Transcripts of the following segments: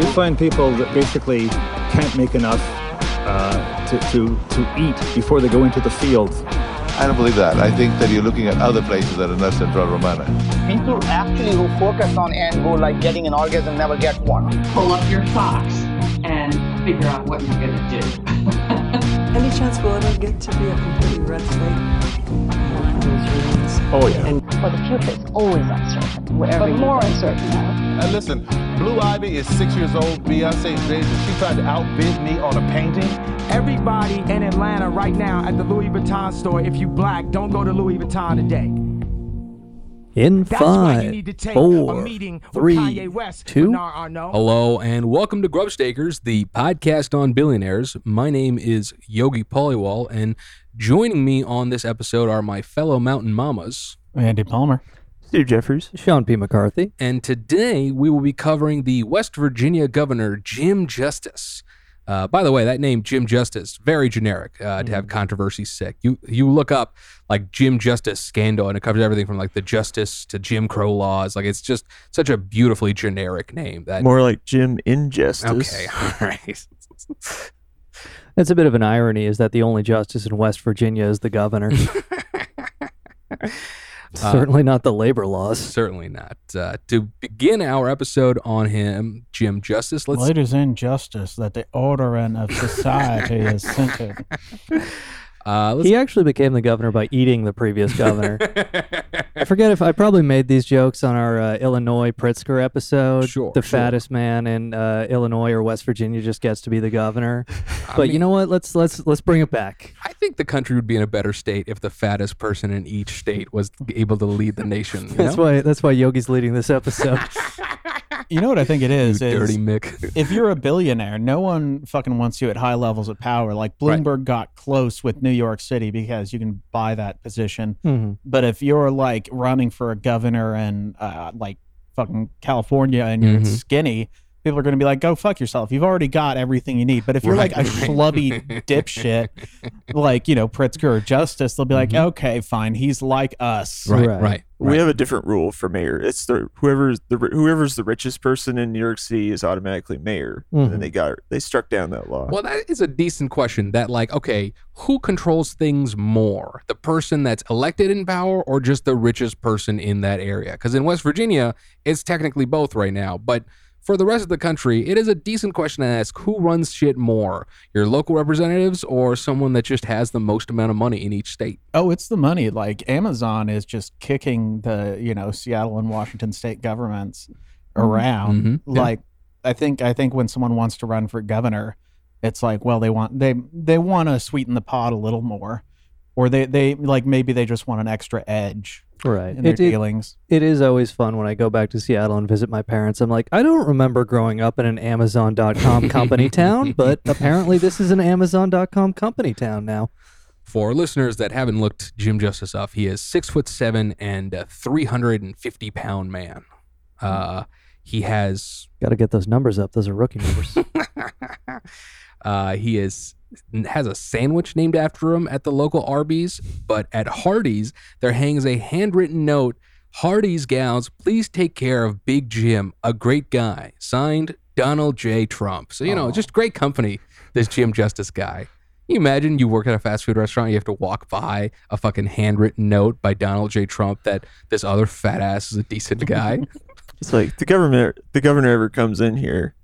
We find people that basically can't make enough uh, to, to, to eat before they go into the fields. I don't believe that. I think that you're looking at other places that are not Central Romana. People actually who focus on end goal like getting an orgasm never get one. pull up your socks and figure out what you're going to do. Any chance we'll ever get to be a completely red state? Oh, yeah. Well, the future is always uncertain, wherever but more uncertain now. And listen, Blue Ivy is six years old. Beyonce's age, and she tried to outbid me on a painting. Everybody in Atlanta right now at the Louis Vuitton store, if you black, don't go to Louis Vuitton today. In That's why you five, need to take a meeting three, Kanye West. two. Bernard Arnault. Hello and welcome to Grubstakers, the podcast on billionaires. My name is Yogi Polywall, and joining me on this episode are my fellow mountain mamas. Andy Palmer. Steve Jeffries, Sean P. McCarthy. And today we will be covering the West Virginia Governor Jim Justice. Uh, by the way, that name Jim Justice very generic uh, to have controversy sick. You you look up like Jim Justice scandal and it covers everything from like the Justice to Jim Crow laws. Like it's just such a beautifully generic name. That More like Jim Injustice. okay, all right. That's a bit of an irony, is that the only justice in West Virginia is the governor. Certainly not the labor laws. Certainly not. Uh, to begin our episode on him, Jim Justice, let's Well, it is injustice that the ordering of society is centered. uh, He actually became the governor by eating the previous governor. I forget if I probably made these jokes on our uh, Illinois Pritzker episode. Sure, the sure. fattest man in uh, Illinois or West Virginia just gets to be the governor. But you know what? Let's let's let's bring it back. I think the country would be in a better state if the fattest person in each state was able to lead the nation. you That's know? why that's why Yogi's leading this episode. You know what I think it is? You is? is dirty Mick. if you're a billionaire, no one fucking wants you at high levels of power. Like Right. Bloomberg got close with New York City because you can buy that position. Mhm. But if you're like running for a governor in uh, like fucking California and you're Mhm. skinny, people are going to be like, "Go fuck yourself. You've already got everything you need." But if you're like a Right. schlubby dipshit, like you know Pritzker or Justice, they'll be like, Mhm. "Okay, fine. He's like us." Right, Right. right. We have a different rule for mayor. It's the whoever's the whoever's the richest person in New York City is automatically mayor. And Mhm. then they got they struck down that law. Well, that is a decent question. That, like, okay, who controls things more? The person that's elected in power or just the richest person in that area? Because in West Virginia, it's technically both right now. But for the rest of the country, it is a decent question to ask who runs shit more? Your local representatives or someone that just has the most amount of money in each state? Oh, it's the money. Like Amazon is just kicking the, you know, Seattle and Washington state governments around. Mhm. Yeah. Like I think I think when someone wants to run for governor, it's like, well, they want they they want to sweeten the pot a little more. Or they they like maybe they just want an extra edge Right. in their It, it, dealings. it is always fun when I go back to Seattle and visit my parents. I'm like, I don't remember growing up in an Amazon.com company town, but apparently this is an Amazon.com company town now. For listeners that haven't looked Jim Justice up, he is six foot seven and a 350 pound man. Uh, he has Got to get those numbers up. Those are rookie numbers. uh, he is has a sandwich named after him at the local Arby's, but at Hardee's there hangs a handwritten note. Hardee's gals, please take care of Big Jim, a great guy. Signed Donald J. Trump. So you know, just great company. This Jim Justice guy. Can you imagine you work at a fast food restaurant, you have to walk by a fucking handwritten note by Donald J. Trump that this other fat ass is a decent guy. It's like the government the governor ever comes in here,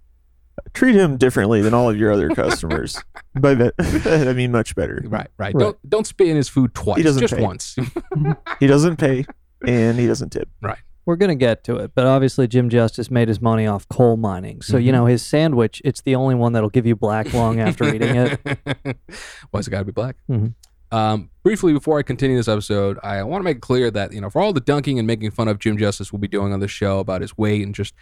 treat him differently than all of your other customers. By that I mean much better. right, right. Right. Don't don't spit in his food twice. He doesn't just pay. once. He doesn't pay and he doesn't tip. right. We're going to get to it, but obviously Jim Justice made his money off coal mining. So, you Mhm. know, his sandwich, it's the only one that'll give you black lung after eating it. Why's it got to be black? Mm-hmm. Um, briefly, before I continue this episode, I want to make clear that you know, for all the dunking and making fun of Jim Justice, we'll be doing on this show about his weight and just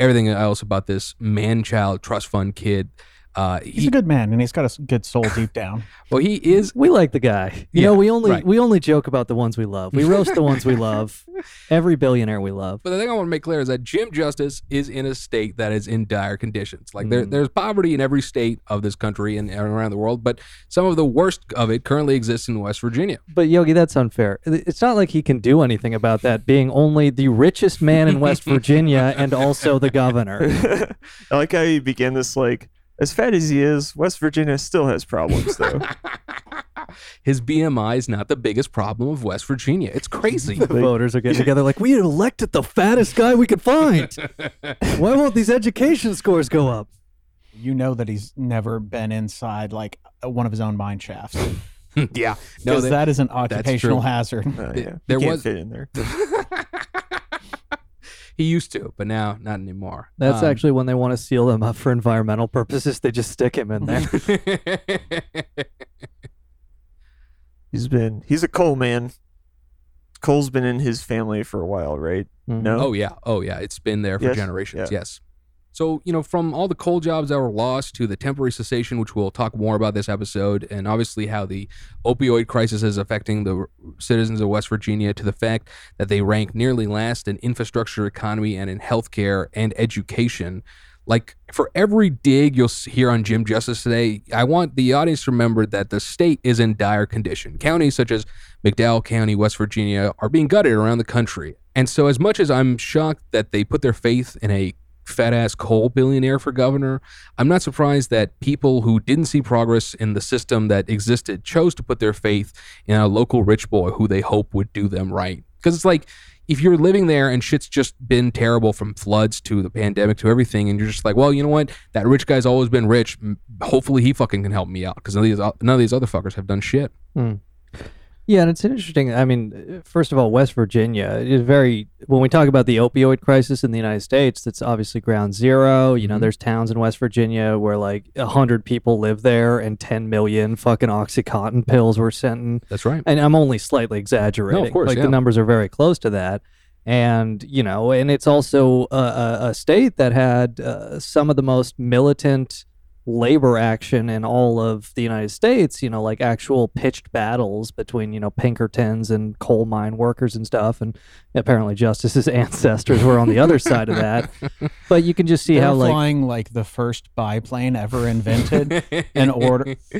everything else about this man-child trust fund kid. Uh, He's a good man, and he's got a good soul deep down. well, he is. We like the guy. You Yeah, know, we only right. we only joke about the ones we love. We roast the ones we love. Every billionaire we love. But the thing I want to make clear is that Jim Justice is in a state that is in dire conditions. Like Mm. there, there's poverty in every state of this country and around the world, but some of the worst of it currently exists in West Virginia. But Yogi, that's unfair. It's not like he can do anything about that, being only the richest man in West Virginia and also the governor. I like how you began this like, as fat as he is, West Virginia still has problems though. His BMI is not the biggest problem of West Virginia. It's crazy. The voters are getting together like, we elected the fattest guy we could find. Why won't these education scores go up? You know that he's never been inside like one of his own mine shafts. yeah, no, Because they- that is an occupational hazard. Uh, yeah. There you can't was- fit in there. He used to, but now not anymore. That's Um, actually when they want to seal them up for environmental purposes. They just stick him in there. He's been he's a coal man. Coal's been in his family for a while, right? Mhm. No. Oh yeah, oh yeah, it's been there for Yes? generations. Yeah. Yes. So you know, from all the coal jobs that were lost to the temporary cessation, which we'll talk more about this episode, and obviously how the opioid crisis is affecting the citizens of West Virginia, to the fact that they rank nearly last in infrastructure, economy, and in healthcare and education. Like for every dig you'll hear on Jim Justice today, I want the audience to remember that the state is in dire condition. Counties such as McDowell County, West Virginia, are being gutted around the country. And so, as much as I'm shocked that they put their faith in a fat ass coal billionaire for governor, I'm not surprised that people who didn't see progress in the system that existed chose to put their faith in a local rich boy who they hope would do them right. Because it's like, if you're living there and shit's just been terrible from floods to the pandemic to everything, and you're just like, well, you know what? That rich guy's always been rich. Hopefully, he fucking can help me out because none of these none of these other fuckers have done shit. Hmm. Yeah, and it's interesting. I mean, first of all, West Virginia is very. When we talk about the opioid crisis in the United States, that's obviously ground zero. You know, there's towns in West Virginia where like a hundred people live there, and 10 million fucking OxyContin pills were sent. In. That's right. And I'm only slightly exaggerating. No, of course, like yeah. the numbers are very close to that. And you know, and it's also a, a, a state that had uh, some of the most militant labor action in all of the United States, you know, like actual pitched battles between, you know, Pinkertons and coal mine workers and stuff. And apparently Justice's ancestors were on the other side of that. But you can just see They're how, like, flying like the first biplane ever invented in order.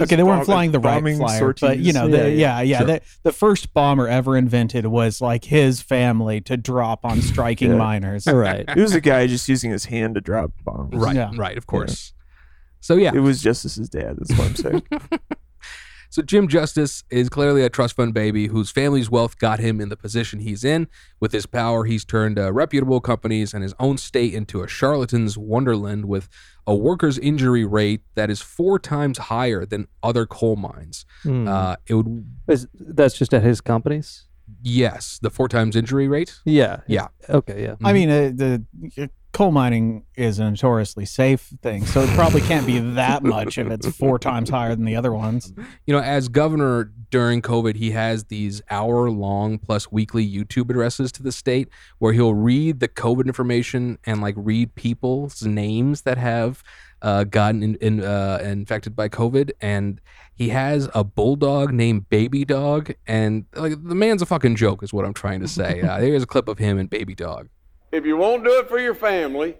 Okay, they weren't flying the Wright bombing flyer, but you sorties. know, the, yeah, yeah, Sure. the, the first bomber ever invented was like his family to drop on striking Yeah. miners. right. It was a guy just using his hand to drop bombs. Right, Yeah. right, of course. So yeah, It was Justice's dad. That's what I'm saying. So Jim Justice is clearly a trust fund baby whose family's wealth got him in the position he's in. With his power, he's turned uh, reputable companies and his own state into a charlatan's wonderland with a workers' injury rate that is four times higher than other coal mines. Hmm. Uh, it would Is, that's just at his companies? yes, the four times injury rate. Yeah. Yeah. Okay, yeah. I mean, uh, the uh, coal mining is a notoriously safe thing, so it probably can't be that much if it's four times higher than the other ones. you know, as governor during COVID, he has these hour long plus weekly YouTube addresses to the state where he'll read the COVID information and like read people's names that have uh, gotten in, in, uh, infected by COVID. And he has a bulldog named Baby Dog. And like the man's a fucking joke, is what I'm trying to say. Uh, here's a clip of him and Baby Dog. If you won't do it for your family,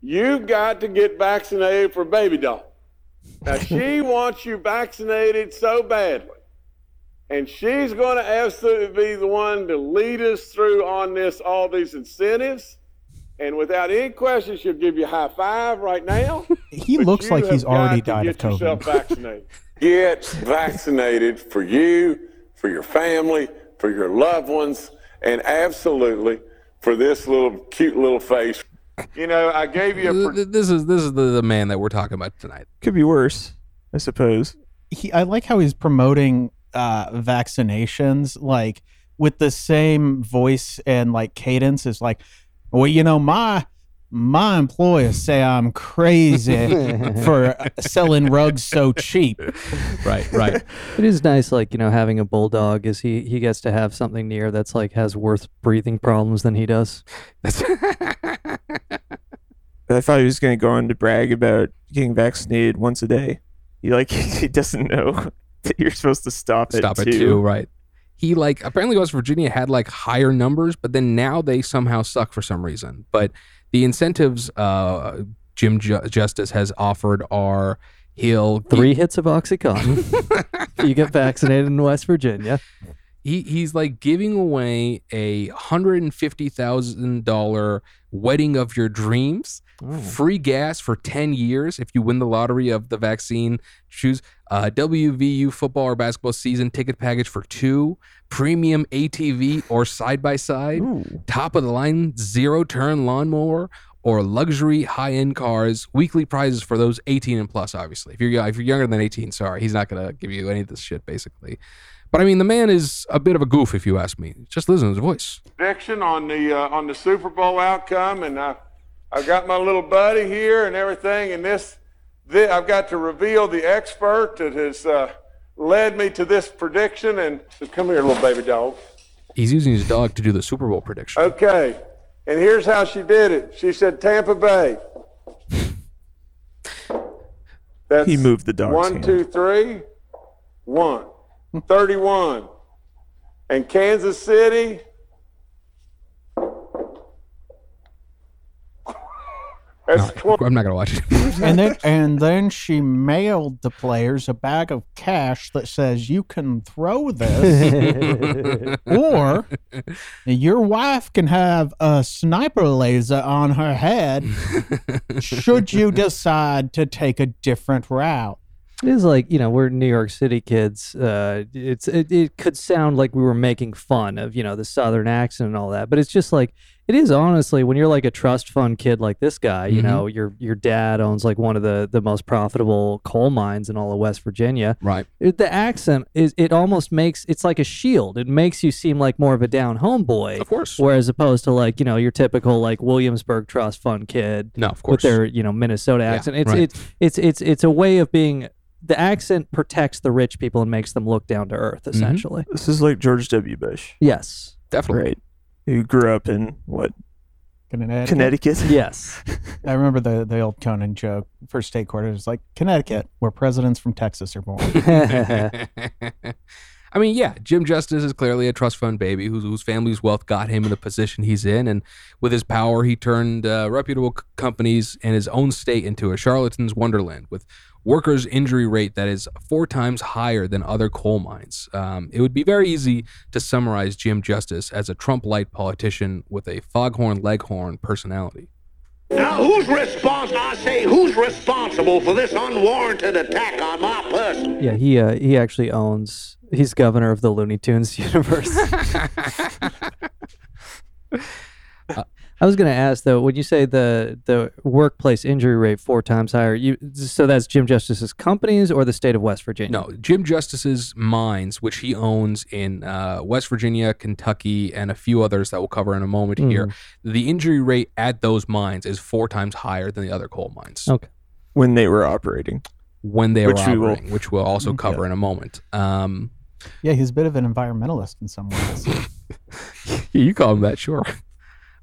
you've got to get vaccinated for baby doll. Now she wants you vaccinated so badly. And she's going to absolutely be the one to lead us through on this, all these incentives. And without any question, she'll give you a high five right now. He looks like he's already died of get yourself COVID. vaccinated. Get vaccinated for you, for your family, for your loved ones, and absolutely for this little cute little face. You know, I gave you a. Th- th- This is this is the, the man that we're talking about tonight. Could be worse, I suppose. he I like how he's promoting uh vaccinations like with the same voice and like cadence is like well you know my my employers say I'm crazy for selling rugs so cheap. Right, right. It is nice, like you know, having a bulldog. Is he he gets to have something near that's like has worse breathing problems than he does. I thought he was going to go on to brag about getting vaccinated once a day. He like he doesn't know that you're supposed to stop, it. Stop at at two. two, right? He like apparently West Virginia had like higher numbers, but then now they somehow suck for some reason. But the incentives uh, Jim Ju- Justice has offered are he'll Three hits of OxyContin. if you get vaccinated in West Virginia. he he's like giving away a hundred and fifty thousand dollar wedding of your dreams, free gas for ten years if you win the lottery of the vaccine. Choose uh, WVU football or basketball season ticket package for two, premium ATV or side by side, top of the line zero turn lawnmower. Or luxury high end cars, weekly prizes for those 18 and plus. Obviously, if you're if you're younger than 18, sorry, he's not gonna give you any of this shit, basically. But I mean, the man is a bit of a goof, if you ask me. Just listen to his voice. prediction on the uh, on the Super Bowl outcome, and I I've got my little buddy here and everything, and this, thi- I've got to reveal the expert that has uh, led me to this prediction. And come here, little baby dog. He's using his dog to do the Super Bowl prediction. Okay, and here's how she did it. She said Tampa Bay. That's He moved the dog's One, hand. two, three, one. 31. And Kansas City. That's twenty. I'm not gonna watch it. and then and then she mailed the players a bag of cash that says you can throw this or your wife can have a sniper laser on her head should you decide to take a different route It is like you know we're New York City kids. Uh, it's it, it could sound like we were making fun of you know the Southern accent and all that, but it's just like it is honestly when you're like a trust fund kid like this guy. You Mhm. know your your dad owns like one of the the most profitable coal mines in all of West Virginia. Right. It, the accent is it almost makes it's like a shield. It makes you seem like more of a down home boy. Of course. Whereas opposed to like you know your typical like Williamsburg trust fund kid. No, of course. With their you know Minnesota accent. It's right. it's it's it's it's a way of being the accent protects the rich people and makes them look down to earth Mm-hmm. essentially This is like George W. Bush, yes Definitely. right? Who grew up in what Connecticut. Connecticut? yes I remember the, the old Conan joke First state court. It was like Connecticut, where presidents from Texas are born. I mean, yeah, Jim Justice is clearly a trust fund baby whose, whose family's wealth got him in the position he's in. And with his power, he turned uh, reputable c- companies and his own state into a charlatan's wonderland with workers' injury rate that is four times higher than other coal mines. Um, it would be very easy to summarize Jim Justice as a Trump light politician with a foghorn leghorn personality. Now, who's responsible? I say, who's responsible for this unwarranted attack on my person? yeah he uh, he actually owns he's governor of the Looney Tunes universe I was going to ask though when you say the the workplace injury rate four times higher you so that's Jim Justice's companies or the state of West Virginia No, Jim Justice's mines, which he owns in uh, West Virginia, Kentucky, and a few others that we'll cover in a moment here. The injury rate at those mines is four times higher than the other coal mines okay when they were operating. when they Which were we will- operating, which we'll also cover in a moment. Um, yeah, he's a bit of an environmentalist in some ways. you call him that, sure.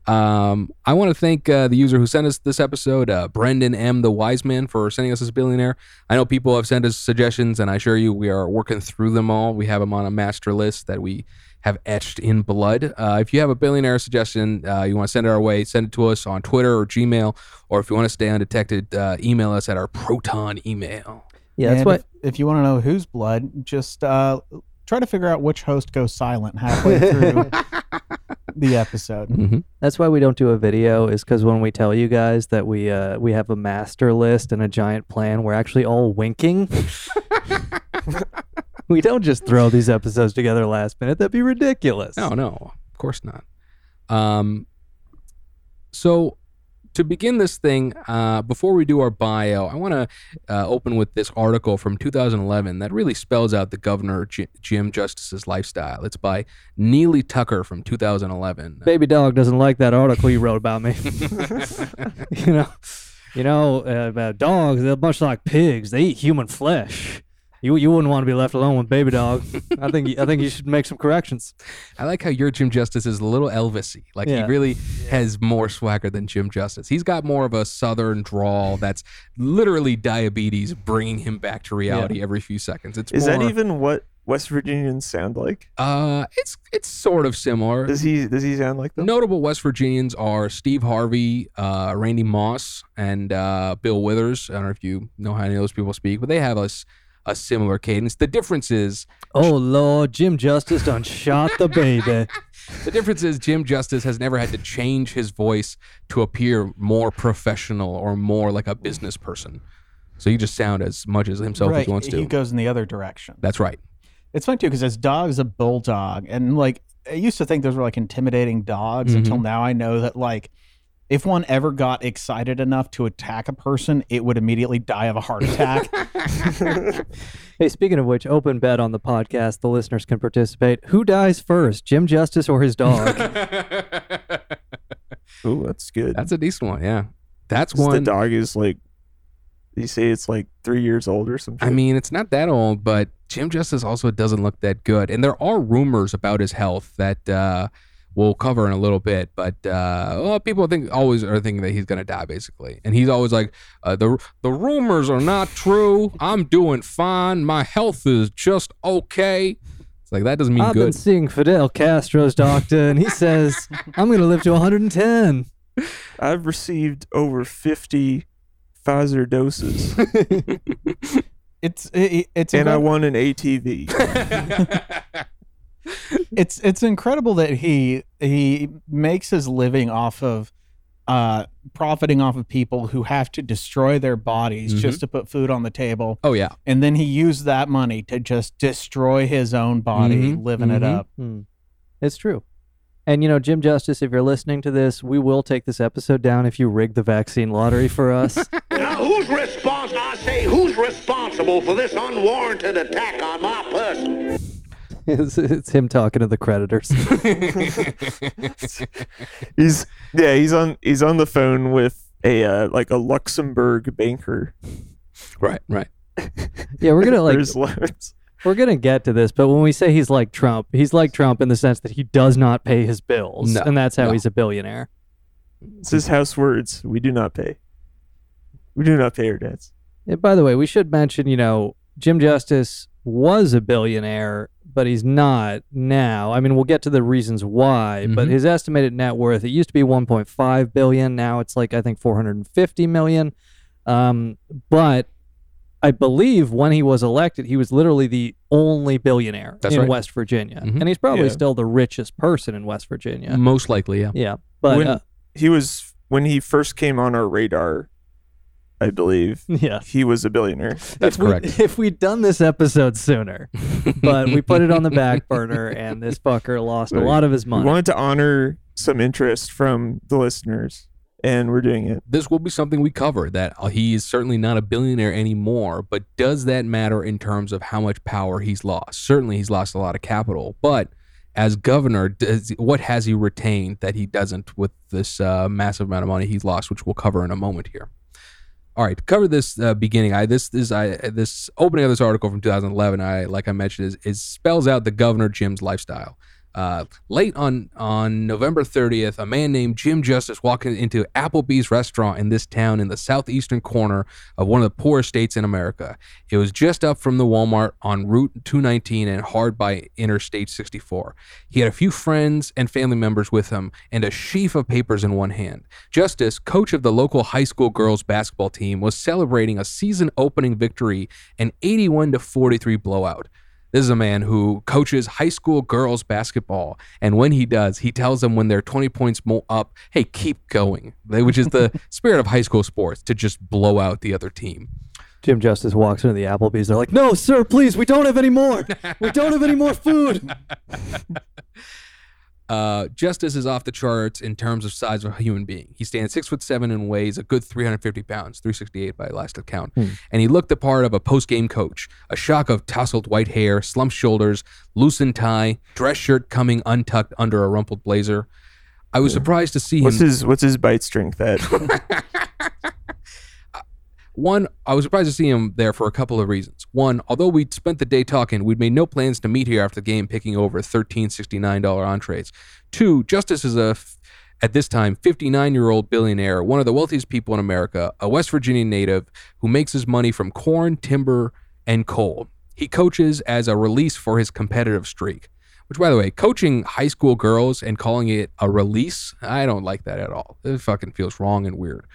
Um, I want to thank uh, the user who sent us this episode, uh, Brendan M. the Wise Man, for sending us this billionaire. I know people have sent us suggestions, and I assure you we are working through them all. We have them on a master list that we have etched in blood. Uh, if you have a billionaire suggestion, uh, you want to send it our way, send it to us on Twitter or Gmail, or if you want to stay undetected, uh, email us at our Proton email. yeah that's and what if, if you want to know whose blood, just uh, try to figure out which host goes silent halfway through the episode. Mm-hmm. That's why we don't do a video is because when we tell you guys that we uh, we have a master list and a giant plan, we're actually all winking. we don't just throw these episodes together last minute. That'd be ridiculous. No, no, of course not. Um, so to begin this thing, uh, before we do our bio, I want to uh, open with this article from 2011 that really spells out the Governor J- Jim Justice's lifestyle. It's by Neely Tucker from 2011. Baby dog doesn't like that article you wrote about me. you know, you know, uh, about dogs. They're much like pigs. They eat human flesh. You you wouldn't want to be left alone with baby dog. I think I think you should make some corrections. I like how your Jim Justice is a little Elvisy. Like Yeah. he really has more swagger than Jim Justice. He's got more of a southern drawl that's literally diabetes bringing him back to reality every few seconds. It's Is more, that even what West Virginians sound like? Uh, it's it's sort of similar. Does he does he sound like them? Notable West Virginians are Steve Harvey, uh, Randy Moss, and uh, Bill Withers. I don't know if you know how any of those people speak, but they have a, s- a similar cadence. The difference is Oh Lord, Jim Justice done shot the baby. the difference is Jim Justice has never had to change his voice to appear more professional or more like a business person. So you just sound as much as himself as he wants to. He goes in the other direction. That's right. It's funny too because his dog's a bulldog, and like I used to think those were like intimidating dogs until Mhm. now I know that like if one ever got excited enough to attack a person, it would immediately die of a heart attack. Hey, speaking of which, open bet on the podcast. The listeners can participate. Who dies first, Jim Justice or his dog? Oh, that's good. That's a decent one. Yeah, that's Since one. The dog is like. You say it's like three years old or something. I mean, it's not that old, but Jim Justice also doesn't look that good. And there are rumors about his health that uh, we'll cover in a little bit. But uh, well, people think always are thinking that he's going to die, basically. And he's always like, uh, the the rumors are not true. I'm doing fine. My health is just okay. It's like that doesn't mean I've been seeing Fidel Castro's doctor, and he says I'm going to live to 110. I've received over fifty Pfizer doses, it's it, it's and I won an ATV. it's it's incredible that he he makes his living off of uh profiting off of people who have to destroy their bodies just Mhm. to put food on the table Oh yeah, and then he used that money to just destroy his own body Mhm, living it mhm. up Hmm. It's true. And you know, Jim Justice, if you're listening to this, we will take this episode down if you rig the vaccine lottery for us. Now, who's responsible? I say, who's responsible for this unwarranted attack on my person? It's, it's him talking to the creditors. he's yeah, he's on he's on the phone with a uh, like a Luxembourg banker. right, right. yeah, we're gonna like we're gonna get to this, but when we say he's like Trump, he's like Trump in the sense that he does not pay his bills, No, and that's how no. he's a billionaire. It's his house words. We do not pay. We do not pay our debts. And by the way, we should mention, you know, Jim Justice was a billionaire, but he's not now. I mean, we'll get to the reasons why, but Mhm. his estimated net worth, it used to be 1.5 billion, now it's like I think 450 million. Um, but I believe when he was elected, he was literally the only billionaire That's in right. West Virginia. Mhm. And he's probably Yeah. still the richest person in West Virginia. Most likely, yeah. Yeah. But when uh, he was when he first came on our radar, I believe yeah. he was a billionaire. That's if we, correct. If we'd done this episode sooner, but we put it on the back burner, and this fucker lost a lot of his We money. wanted to honor some interest from the listeners, and we're doing it. this will be something we cover that uh, he is certainly not a billionaire anymore but does that matter in terms of how much power he's lost certainly he's lost a lot of capital but as governor does, what has he retained that he doesn't with this uh, massive amount of money he's lost which we'll cover in a moment here all right to cover this uh, beginning. I this is i this opening of this article from 2011 i like i mentioned is, is spells out the governor jim's lifestyle uh, late on on November 30th, a man named Jim Justice walked into Applebee's restaurant in this town in the southeastern corner of one of the poorest states in America. It was just up from the Walmart on Route 219 and hard by Interstate 64. He had a few friends and family members with him and a sheaf of papers in one hand. Justice, coach of the local high school girls basketball team, was celebrating a season opening victory, an 81 to 43 blowout. This is a man who coaches high school girls basketball, and when he does, he tells them when they're 20 points more up, "Hey, keep going," which is the spirit of high school sports to just blow out the other team. Jim Justice walks into the Applebee's. They're like, "No, sir, please, we don't have any more. We don't have any more food." Uh, Justice is off the charts in terms of size of a human being. He stands six foot seven and weighs a good 350 pounds, 368 by last count. And he looked the part of a post game coach. A shock of tousled white hair, slumped shoulders, loosened tie, dress shirt coming untucked under a rumpled blazer. I was surprised to see him. What's his What's his bite strength at? One, I was surprised to see him there for a couple of reasons. One, although we'd spent the day talking, we'd made no plans to meet here after the game, picking over $13.69 entrees. Two, Justice is a, at this time, 59 year old billionaire, one of the wealthiest people in America, a West Virginia native who makes his money from corn, timber, and coal. He coaches as a release for his competitive streak. Which, by the way, coaching high school girls and calling it a release, I don't like that at all. It fucking feels wrong and weird.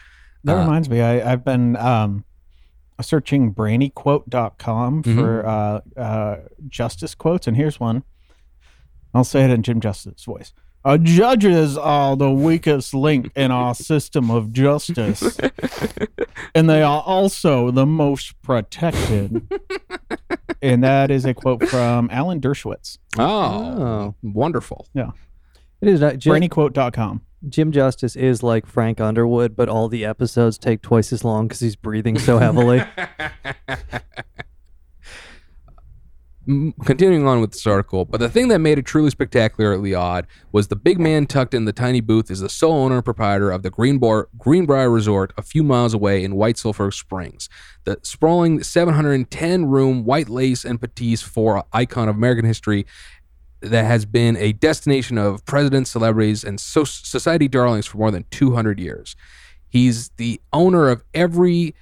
That Uh, reminds me, I, I've been um, searching brainyquote.com Mm-hmm. for uh, uh, justice quotes, and here's one. I'll say it in Jim Justice's voice. Uh, judges are the weakest link in our system of justice, and they are also the most protected. and that is a quote from Alan Dershowitz. Oh, wonderful. Yeah. It is not Jim, Brainyquote.com. Jim Justice is like Frank Underwood, but all the episodes take twice as long because he's breathing so heavily. Continuing on with this article, but the thing that made it truly spectacularly odd was the big man tucked in the tiny booth is the sole owner and proprietor of the Greenbar- Greenbrier Resort a few miles away in White Sulphur Springs. The sprawling 710 room white lace and patisse for icon of American history that has been a destination of presidents, celebrities, and so- society darlings for more than 200 years. He's the owner of every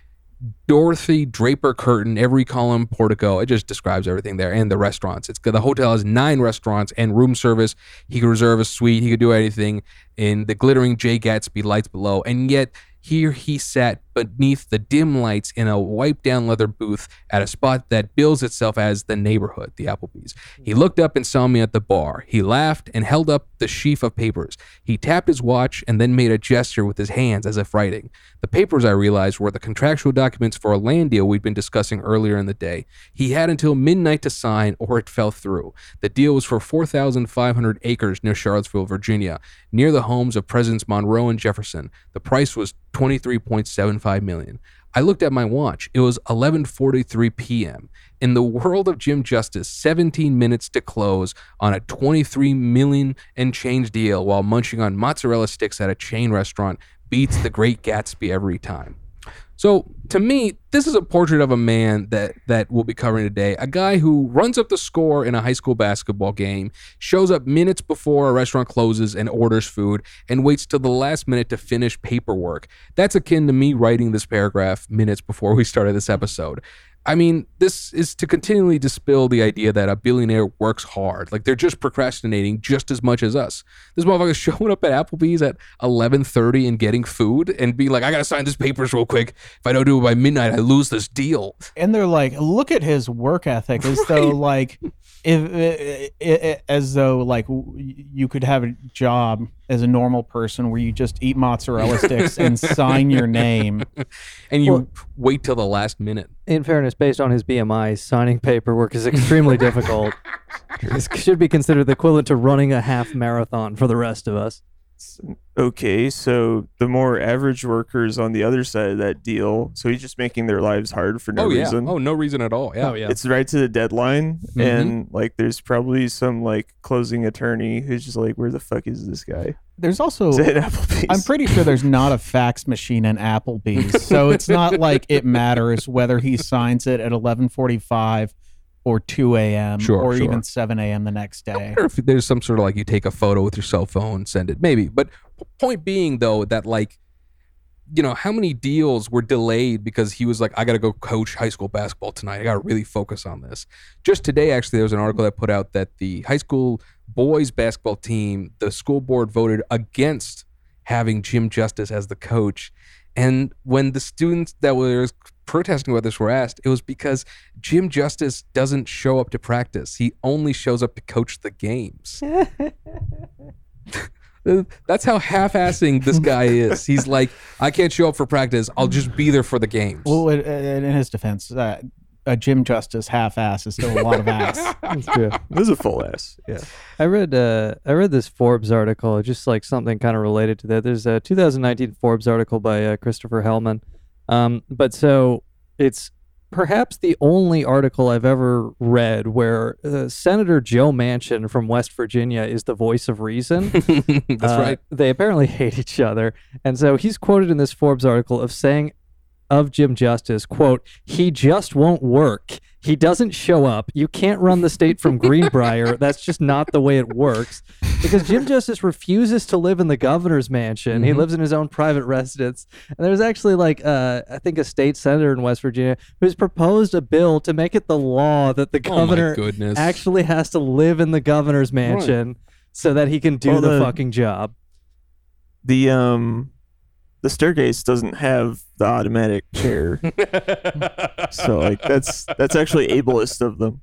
Dorothy Draper curtain, every column portico. It just describes everything there and the restaurants. It's the hotel has nine restaurants and room service. He could reserve a suite. He could do anything in the glittering Jay Gatsby lights below. And yet here he sat beneath the dim lights in a wiped down leather booth at a spot that bills itself as the neighborhood, the Applebee's. He hmm. looked up and saw me at the bar. He laughed and held up the sheaf of papers. He tapped his watch and then made a gesture with his hands as if writing. The papers, I realized, were the contractual documents for a land deal we'd been discussing earlier in the day. He had until midnight to sign or it fell through. The deal was for 4,500 acres near Charlottesville, Virginia, near the homes of Presidents Monroe and Jefferson. The price was 23.75 million. I looked at my watch. It was 11:43 p.m. In the world of Jim Justice, 17 minutes to close on a 23 million and change deal while munching on mozzarella sticks at a chain restaurant beats the Great Gatsby every time. So to me, this is a portrait of a man that that we'll be covering today. A guy who runs up the score in a high school basketball game, shows up minutes before a restaurant closes and orders food, and waits till the last minute to finish paperwork. That's akin to me writing this paragraph minutes before we started this episode. I mean, this is to continually dispel the idea that a billionaire works hard. Like they're just procrastinating just as much as us. This motherfucker's showing up at Applebee's at 11:30 and getting food and being like, "I gotta sign these papers real quick. If I don't do it by midnight, I lose this deal." and they're like, look at his work ethic, as though like, if i i as though like you could have a job as a normal person where you just eat mozzarella sticks and sign your name. and you Well- wait till the last minute. In fairness, based on his BMI, signing paperwork is extremely difficult. This should be considered the equivalent to running a half marathon for the rest of us. Okay, so the more average workers on the other side of that deal, so he's just making their lives hard for no oh yeah. reason. Oh no reason at all. Yeah. Oh, yeah. It's right to the deadline, Mhm. and like there's probably some like closing attorney who's just like, "Where the fuck is this guy?" There's also Applebee's? I'm pretty sure there's not a fax machine in Applebee's, so it's not like it matters whether he signs it at 11:45 or 2 a.m. Sure, or sure. even 7 a.m. the next day. wonder if there's some sort of like you take a photo with your cell phone, send it, maybe. But point being though that like, you know, how many deals were delayed because he was like, I got to go coach high school basketball tonight. I got to really focus on this. Just today, actually, there was an article that put out that the high school boys basketball team, the school board voted against having Jim Justice as the coach. And when the students that were protesting about this were asked, it was because Jim Justice doesn't show up to practice. He only shows up to coach the games. That's how half-assing this guy is. He's like, I can't show up for practice. I'll just be there for the games. Well, in, in his defense, uh, a Jim Justice half-ass is still a lot of ass. That's true. This is a full ass. Yeah. I read uh, I read this Forbes article, just like something kind of related to that. There's a 2019 Forbes article by uh, Christopher Helman, um, but so it's perhaps the only article I've ever read where uh, Senator Joe Manchin from West Virginia is the voice of reason. That's Uh, right. They apparently hate each other, and so he's quoted in this Forbes article of saying of Jim Justice, quote, he just won't work. He doesn't show up. You can't run the state from Greenbrier. That's just not the way it works. Because Jim Justice refuses to live in the governor's mansion. He Mhm. lives in his own private residence. And there's actually like uh, I think a state senator in West Virginia who's proposed a bill to make it the law that the Oh governor goodness. actually has to live in the governor's mansion so that he can do Well, the, the- fucking job. The um the staircase doesn't have the automatic chair. so like that's that's actually ableist of them.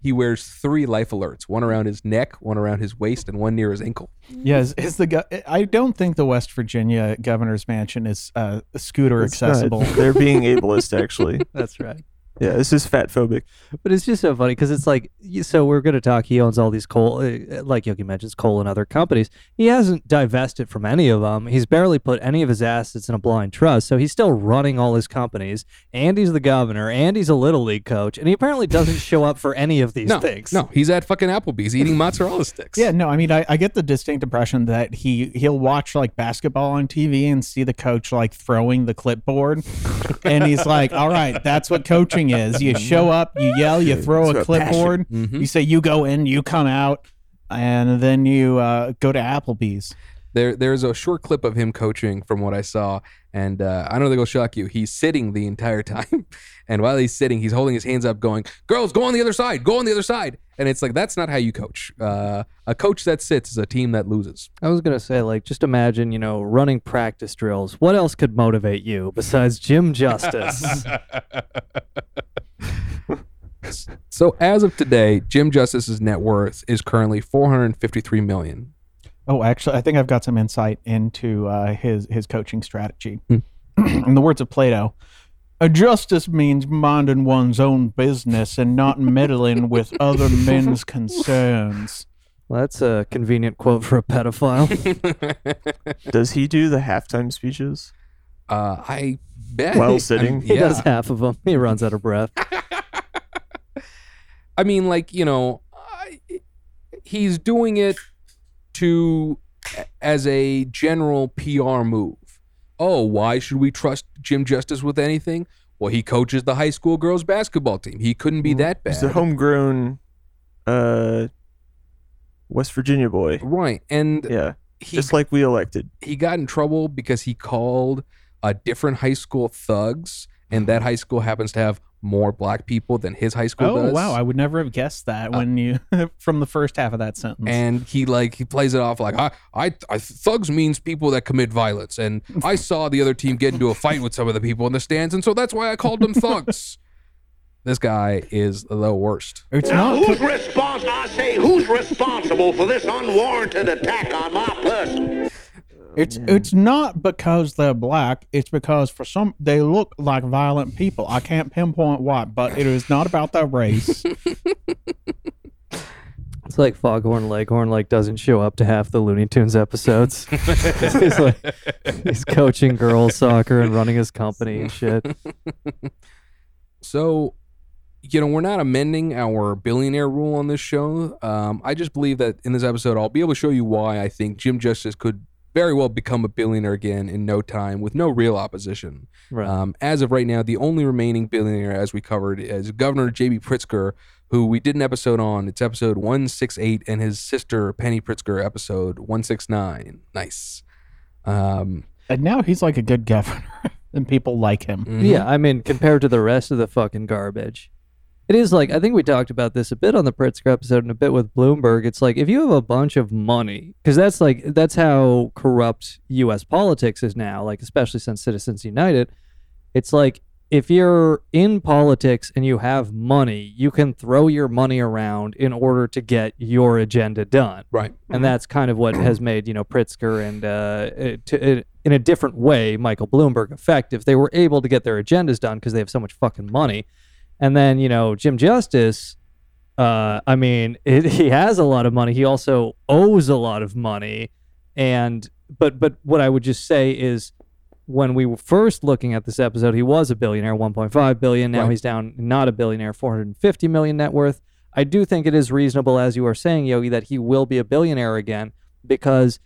He wears three life alerts: one around his neck, one around his waist, and one near his ankle. Yes, is the go- I don't think the West Virginia governor's mansion is uh, scooter It's not- accessible. They're being ableist actually. That's right. Yeah, this is fat phobic. But it's just so funny because it's like, so we're going to talk. He owns all these coal, uh, like Yogi mentions, coal and other companies. He hasn't divested from any of them. He's barely put any of his assets in a blind trust. So he's still running all his companies. And he's the governor. And he's a little league coach. And he apparently doesn't show up for any of these no, things. no, he's at fucking Applebee's eating mozzarella sticks. Yeah, no, I mean, I, I get the distinct impression that he he'll watch like basketball on TV and see the coach like throwing the clipboard, and he's like, "All right, that's what coaching is. You show up, you yell, you throw a about passion. clipboard, Mhm. you say you go in, you come out, and then you uh, go to Applebee's." There, there's a short clip of him coaching from what I saw, and uh, I don't think it'll shock you. He's sitting the entire time, and while he's sitting, he's holding his hands up, going, "Girls, go on the other side, go on the other side." And it's like that's not how you coach. Uh, a coach that sits is a team that loses. I was going to say, like, just imagine, you know, running practice drills. What else could motivate you besides Jim Justice? So as of today, Jim Justice's net worth is currently 453 million. Oh, actually, I think I've got some insight into uh, his his coaching strategy. In the words of Plato, a justice means minding one's own business and not meddling with other men's concerns. well, that's a convenient quote for a pedophile. Does he do the halftime speeches? Uh, I bet While I mean, sitting? He does half of them. He runs out of breath. I mean, like you know, I, he's doing it to as a general PR move. Oh, why should we trust Jim Justice with anything? Well, he coaches the high school girls basketball team. He couldn't be that bad. He's a homegrown uh West Virginia boy. right, and Yeah. he Just like we elected. he got in trouble because he called a different high school thugs, and that high school happens to have more black people than his high school Oh does. wow, I would never have guessed that uh, when you from the first half of that sentence. and he like he plays it off like I, I I thugs means people that commit violence and I saw the other team get into a fight with some of the people in the stands and so that's why I called them thugs. this guy is the worst. it's Now, not who's responsible? I say, who's responsible for this unwarranted attack on my person? It's it's not because they're black. It's because for some they look like violent people. I can't pinpoint why, but it is not about their race. It's like Foghorn Leghorn like doesn't show up to half the Looney Tunes episodes. he's like he's coaching girls soccer and running his company and shit. So, you know, we're not amending our billionaire rule on this show. Um, I just believe that in this episode, I'll be able to show you why I think Jim Justice could very well become a billionaire again in no time with no real opposition. Right. Um, as of right now, the only remaining billionaire, as we covered, is Governor J.B. Pritzker, who we did an episode on. It's episode 168, and his sister, Penny Pritzker, episode 169. Nice. Um, and now he's like a good governor, and people like him. mhm. Yeah, I mean, compared to the rest of the fucking garbage. It is like I think we talked about this a bit on the Pritzker episode and a bit with Bloomberg. It's like if you have a bunch of money, because that's like that's how corrupt U.S. politics is now. Like especially since Citizens United, it's like if you're in politics and you have money, you can throw your money around in order to get your agenda done. Right. And that's kind of what has made you know Pritzker and uh, it- to, it, in a different way Michael Bloomberg effective. They were able to get their agendas done because they have so much fucking money. And then you know Jim Justice, uh, I mean, it, he has a lot of money. He also owes a lot of money, and but but what I would just say is. When we were first looking at this episode, he was a billionaire, 1.5 billion. Now Right. he's down, not a billionaire, 450 million net worth. I do think it is reasonable, as you are saying, Yogi, that he will be a billionaire again because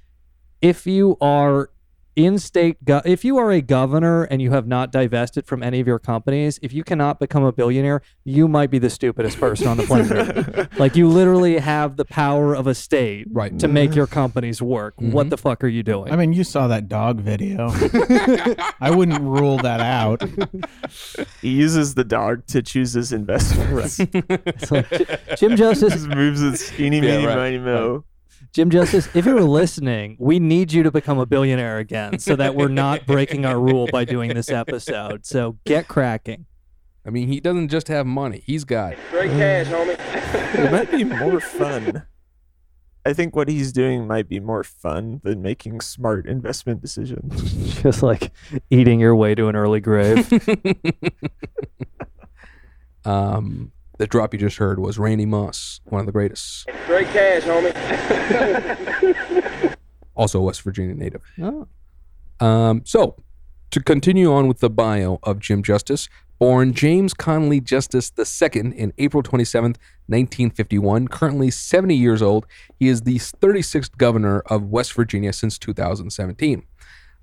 if you are in-state go- if you are a governor and you have not divested from any of your companies if you cannot become a billionaire you might be the stupidest person on the planet like you literally have the power of a state right. to make your companies work what mm-hmm. the fuck are you doing I mean, you saw that dog video. I wouldn't rule that out. He uses the dog to choose his investments. It's like, Jim Justice Just moves it skinny, Yeah, meeny, right, miny, mo. Jim Justice, if you're listening, we need you to become a billionaire again so that we're not breaking our rule by doing this episode. So get cracking. I mean, he doesn't just have money; he's got great cash, homie. It might be more fun. I think what he's doing might be more fun than making smart investment decisions. Just like eating your way to an early grave. um. The drop you just heard was Randy Moss, one of the greatest, Great cash, homie. also a West Virginia native. Oh. Um, so, to continue on with the bio of Jim Justice, born James Conley Justice II in April 27th, 1951, currently 70 years old, he is the 36th governor of West Virginia since 2017.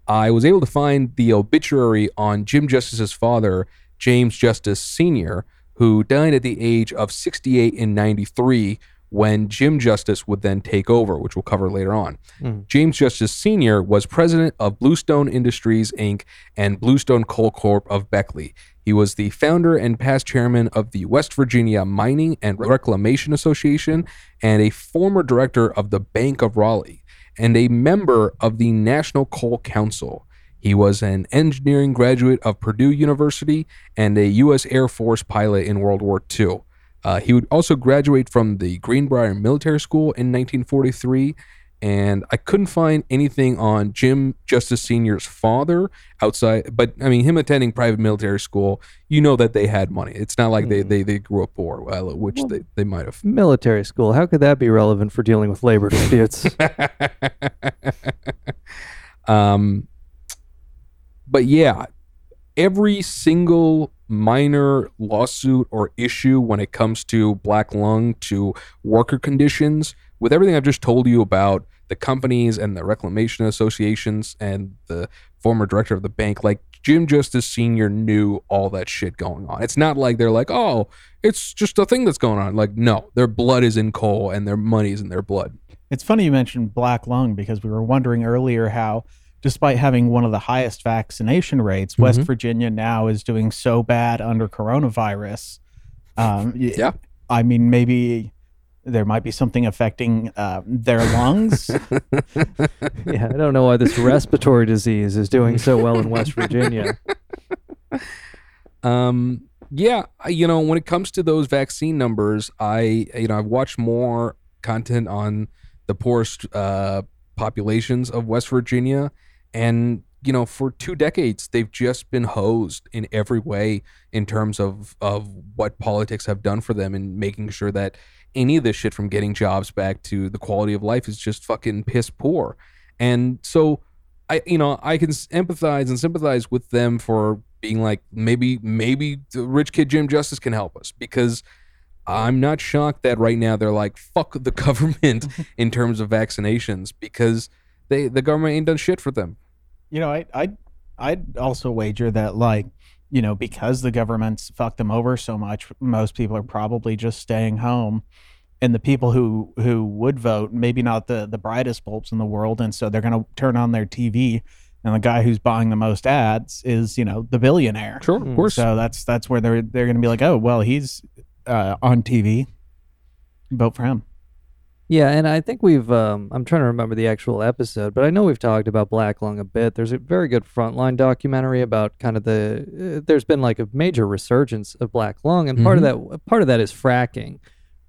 I was able to find the obituary on Jim Justice's father, James Justice Sr., who died at the age of 68 in 93 when Jim Justice would then take over, which we'll cover later on. Mm. James Justice Sr. was president of Bluestone Industries, Inc. and Bluestone Coal Corp. of Beckley. He was the founder and past chairman of the West Virginia Mining and Reclamation Association and a former director of the Bank of Raleigh and a member of the National Coal Council. He was an engineering graduate of Purdue University and a U.S. Air Force pilot in World War II. Uh, he would also graduate from the Greenbrier Military School in 1943. And I couldn't find anything on Jim Justice Sr.'s father outside, but I mean, him attending private military school, you know that they had money. It's not like they, they, they grew up poor, well, which they, they might have. Military school. How could that be relevant for dealing with labor disputes? Um, but yeah, every single minor lawsuit or issue when it comes to black lung to worker conditions, with everything I've just told you about the companies and the reclamation associations and the former director of the bank, like Jim Justice Sr. knew all that shit going on. It's not like they're like, oh, it's just a thing that's going on. Like, no, their blood is in coal and their money is in their blood. It's funny you mentioned black lung because we were wondering earlier how, despite having one of the highest vaccination rates, West Mhm. Virginia now is doing so bad under coronavirus. Um, Yeah. I mean, maybe there might be something affecting uh, their lungs. yeah, I don't know why this respiratory disease is doing so well in West Virginia. Um, yeah, you know, when it comes to those vaccine numbers, I, you know, I've watched more content on the poorest uh, populations of West Virginia, and you know, for two decades, they've just been hosed in every way in terms of of what politics have done for them and making sure that any of this shit from getting jobs back to the quality of life is just fucking piss poor. And so I you know, I can empathize and sympathize with them for being like maybe maybe the rich kid Jim Justice can help us because I'm not shocked that right now they're like fuck the government in terms of vaccinations because they the government ain't done shit for them. You know, I I I'd also wager that like, you know, because the government's fucked them over so much, most people are probably just staying home. And the people who who would vote, maybe not the the brightest bulbs in the world, and so they're gonna turn on their TV, and the guy who's buying the most ads is you know the billionaire. Sure, of course. So that's that's where they're they're gonna be like, oh well, he's uh, on TV. Vote for him. Yeah, and I think we've um I'm trying to remember the actual episode, but I know we've talked about Black Lung a bit. There's a very good frontline documentary about kind of the uh, there's been like a major resurgence of black lung and part of that part of that is fracking.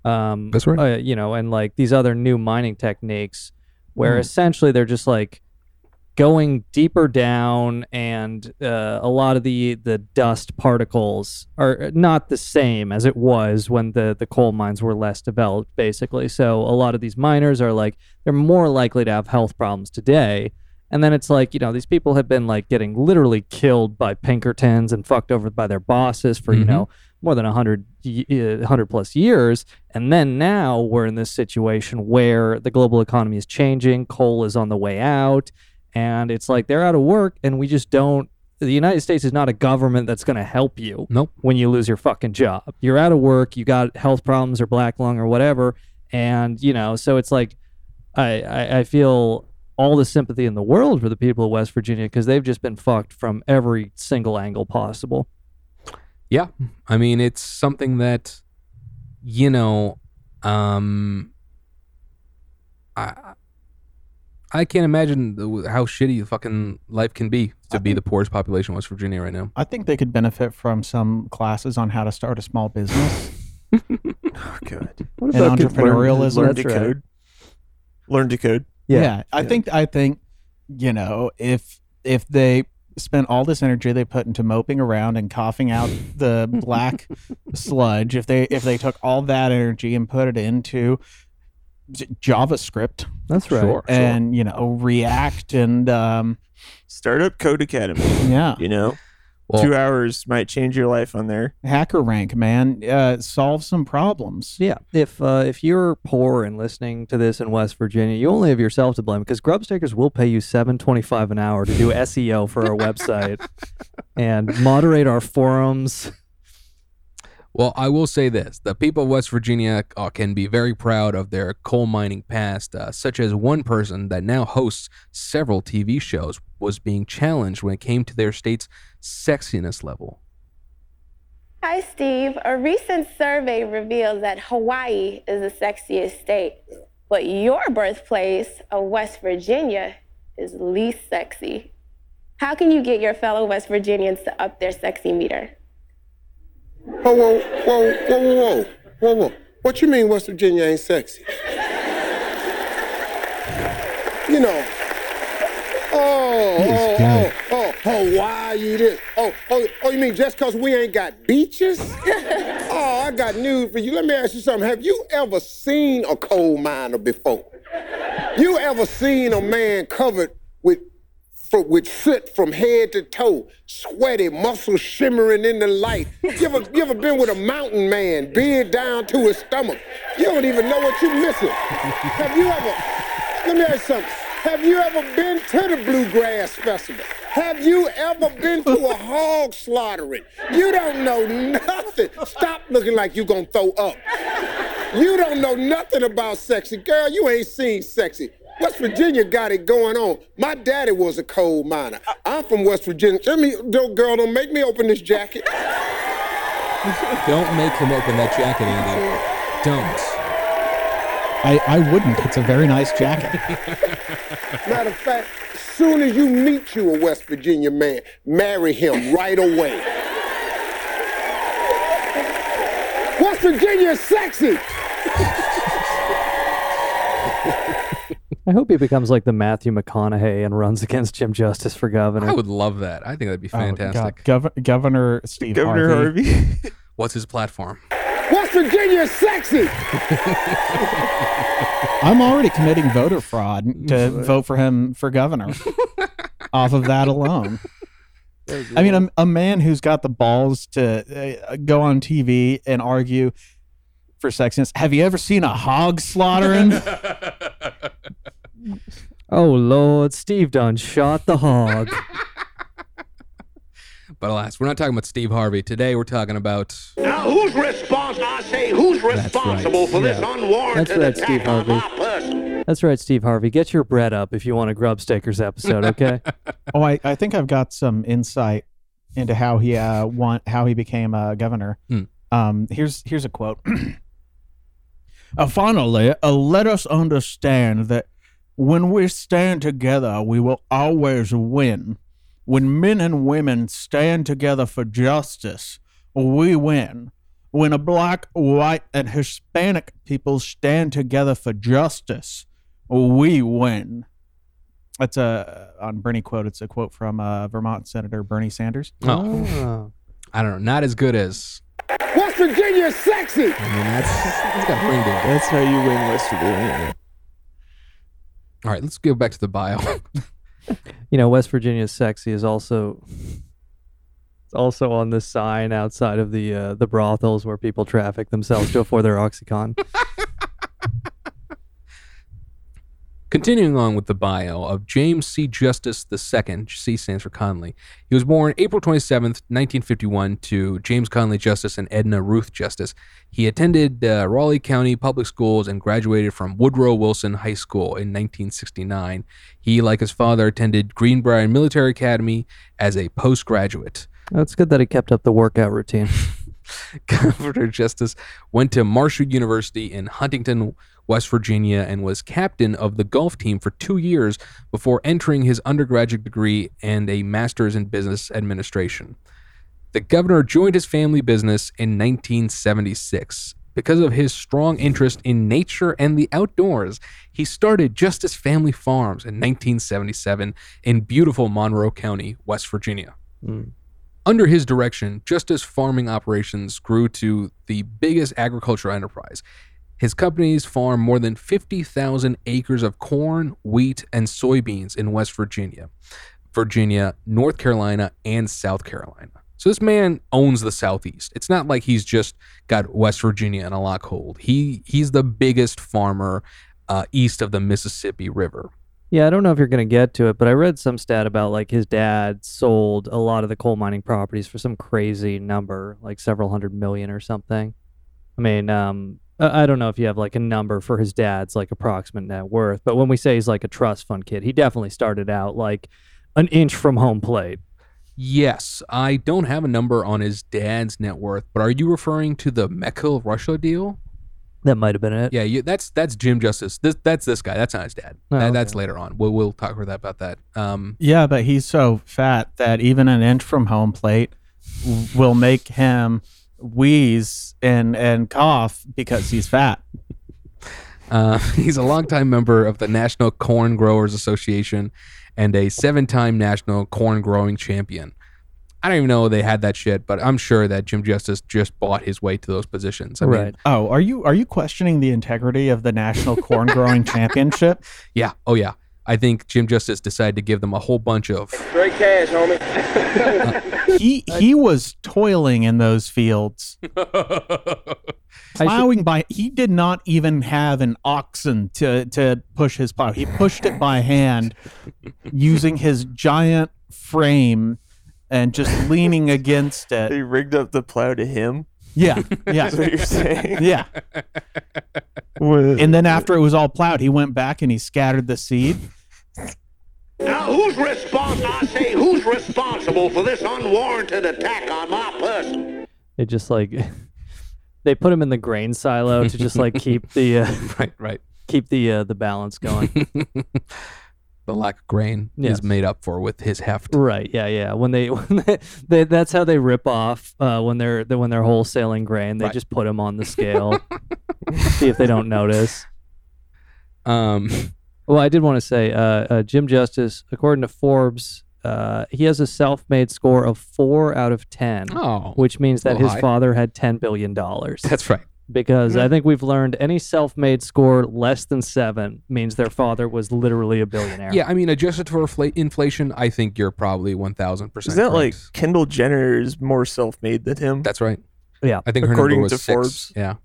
Um That's right. uh, you know, and like these other new mining techniques where Mhm. essentially they're just like going deeper down and uh, a lot of the the dust particles are not the same as it was when the the coal mines were less developed basically. So a lot of these miners are like they're more likely to have health problems today. And then it's like you know these people have been like getting literally killed by pinkertons and fucked over by their bosses for you Mhm. know more than 100 y- uh, 100 plus years. And then now we're in this situation where the global economy is changing coal is on the way out and it's like they're out of work, and we just don't. The United States is not a government that's going to help you. Nope. When you lose your fucking job, you're out of work, you got health problems or black lung or whatever, and you know, so it's like, I I, I feel all the sympathy in the world for the people of West Virginia because they've just been fucked from every single angle possible. Yeah. I mean, it's something that, you know, um, I I can't imagine the, how shitty fucking life can be to be the poorest population in West Virginia right now. I think they could benefit from some classes on how to start a small business. oh, God. and entrepreneurialism. Learn, learn to code. Learn to code. Yeah, I think I think you know if if they spent all this energy they put into moping around and coughing out the black sludge, if they if they took all that energy and put it into J- JavaScript, That's right. Sure, and you know React and um, Startup Code Academy. Yeah. You know, Well- two hours might change your life on there. Hacker Rank, man, uh, solve some problems. Yeah, if uh, if you're poor and listening to this in West Virginia, you only have yourself to blame because Grubstakers will pay you seven twenty five an hour to do SEO for our website and moderate our forums. Well, I will say this: the people of West Virginia uh, can be very proud of their coal mining past, uh, such as one person that now hosts several TV shows was being challenged when it came to their state's sexiness level. Hi, Steve. A recent survey reveals that Hawaii is the sexiest state, but your birthplace of West Virginia is least sexy. How can you get your fellow West Virginians to up their sexy meter? Whoa, whoa, whoa, whoa, whoa, whoa, whoa, whoa. What you mean West Virginia ain't sexy? You know. Oh, oh, oh, oh, why Hawaii this. Oh, oh, oh, you mean just because we ain't got beaches? oh, I got news for you. Let me ask you something. Have you ever seen a coal miner before? You ever seen a man covered with fr- with soot from head to toe, sweaty, muscles shimmering in the light. You ever, you ever been with a mountain man, beard down to his stomach? You don't even know what you're missing. Have you ever, let me ask you something. Have you ever been to the Bluegrass Festival? Have you ever been to a hog slaughtering? You don't know nothing. Stop looking like you're gonna throw up. You don't know nothing about sexy. Girl, you ain't seen sexy. West Virginia got it going on. My daddy was a coal miner. I'm from West Virginia. Let me, don't, girl, don't make me open this jacket. Don't make him open that jacket, Andy. Don't. I, I wouldn't. It's a very nice jacket. Matter of fact, soon as you meet you a West Virginia man, marry him right away. West Virginia is sexy. I hope he becomes like the Matthew McConaughey and runs against Jim Justice for governor. I would love that. I think that'd be Oh, fantastic. Gov- Governor Steve Governor Harvey. What's his platform? West Virginia is sexy. I'm already committing voter fraud to vote for him for governor off of that alone. I mean, a, a man who's got the balls to uh, go on TV and argue for sexiness. Have you ever seen a hog slaughtering? Oh Lord, Steve done shot the hog. But alas, we're not talking about Steve Harvey. Today we're talking about Now, who's responsible? I say, who's responsible for this Yeah. unwarranted That's right, Steve attack on Harvey. my person? That's right, Steve Harvey. Get your bread up if you want a Grubstakers episode, okay? oh, I, I think I've got some insight into how he uh want how he became a governor. Hmm. Um, here's here's a quote. uh, finally, uh, let us understand that when we stand together, we will always win. When men and women stand together for justice, we win. When a black, white, and Hispanic people stand together for justice, we win. That's a on Bernie quote. It's a quote from uh, Vermont Senator Bernie Sanders. Oh. I don't know, not as good as West Virginia is sexy. I mean that's that's got a ring to it. That's how you win West Virginia. All right, let's go back to the bio. You know, West Virginia's sexy is also it's also on the sign outside of the uh, the brothels where people traffic themselves to afford their OxyContin. Continuing on with the bio of James C. Justice II, C stands for Conley. He was born April 27, 1951, to James Conley Justice and Edna Ruth Justice. He attended uh, Raleigh County Public Schools and graduated from Woodrow Wilson High School in 1969. He, like his father, attended Greenbrier Military Academy as a postgraduate. That's good that he kept up the workout routine. Governor Justice went to Marshall University in Huntington, West Virginia, and was captain of the golf team for two years before entering his undergraduate degree and a master's in business administration. The governor joined his family business in 1976. Because of his strong interest in nature and the outdoors, he started Justice Family Farms in 1977 in beautiful Monroe County, West Virginia. Hmm. Under his direction, Justice farming operations grew to the biggest agricultural enterprise. His companies farm more than 50,000 acres of corn, wheat, and soybeans in West Virginia, Virginia, North Carolina, and South Carolina. So this man owns the Southeast. It's not like he's just got West Virginia and a lock hold. He he's the biggest farmer uh, east of the Mississippi River. Yeah, I don't know if you're going to get to it, but I read some stat about like his dad sold a lot of the coal mining properties for some crazy number, like several hundred million or something. I mean, um, I I don't know if you have like a number for his dad's like approximate net worth, but when we say he's like a trust fund kid, he definitely started out like an inch from home plate. Yes, I don't have a number on his dad's net worth, but are you referring to the Mechel Russia deal? That might have been it. Yeah, you, that's that's Jim Justice. This that's this guy. That's not his dad. Oh, That- That's later on. We'll we'll talk about that about that. Um, Yeah, but he's so fat that even an inch from home plate will make him wheeze and and cough because he's fat. Uh, he's a longtime member of the National Corn Growers Association and a seven-time national corn growing champion. I don't even know they had that shit, but I'm sure that Jim Justice just bought his way to those positions. I mean, oh, are you are you questioning the integrity of the National Corn Growing Championship? yeah. Oh yeah. I think Jim Justice decided to give them a whole bunch of Straight cash, homie. He he was toiling in those fields. Plowing by he did not even have an oxen to to push his plow. He pushed it by hand using his giant frame and just leaning against it. They rigged up the plow to him. Yeah, yeah. That's what you're saying. Yeah. And then after it was all plowed, he went back and he scattered the seed. Now, who's responsible? I say, who's responsible for this unwarranted attack on my person? It just like they put him in the grain silo to just like keep the uh, right, right, keep the uh, the balance going. The lack of grain Yes. is made up for with his heft. Right. Yeah. Yeah. When they, when they, they that's how they rip off uh, when they're when they're wholesaling grain. They Right. just put them on the scale, see if they don't notice. Um. Well, I did want to say, uh, uh, Jim Justice, according to Forbes, uh, he has a self-made score of four out of ten, Oh, which means that his high. father had ten billion dollars. That's right. Because I think we've learned any self-made score less than seven means their father was literally a billionaire. Yeah, I mean, adjusted for infl- inflation, I think you're probably one thousand percent. Is that like Kendall Jenner is more self-made than him? That's right. Yeah. I think her According number was to six. Forbes. Yeah.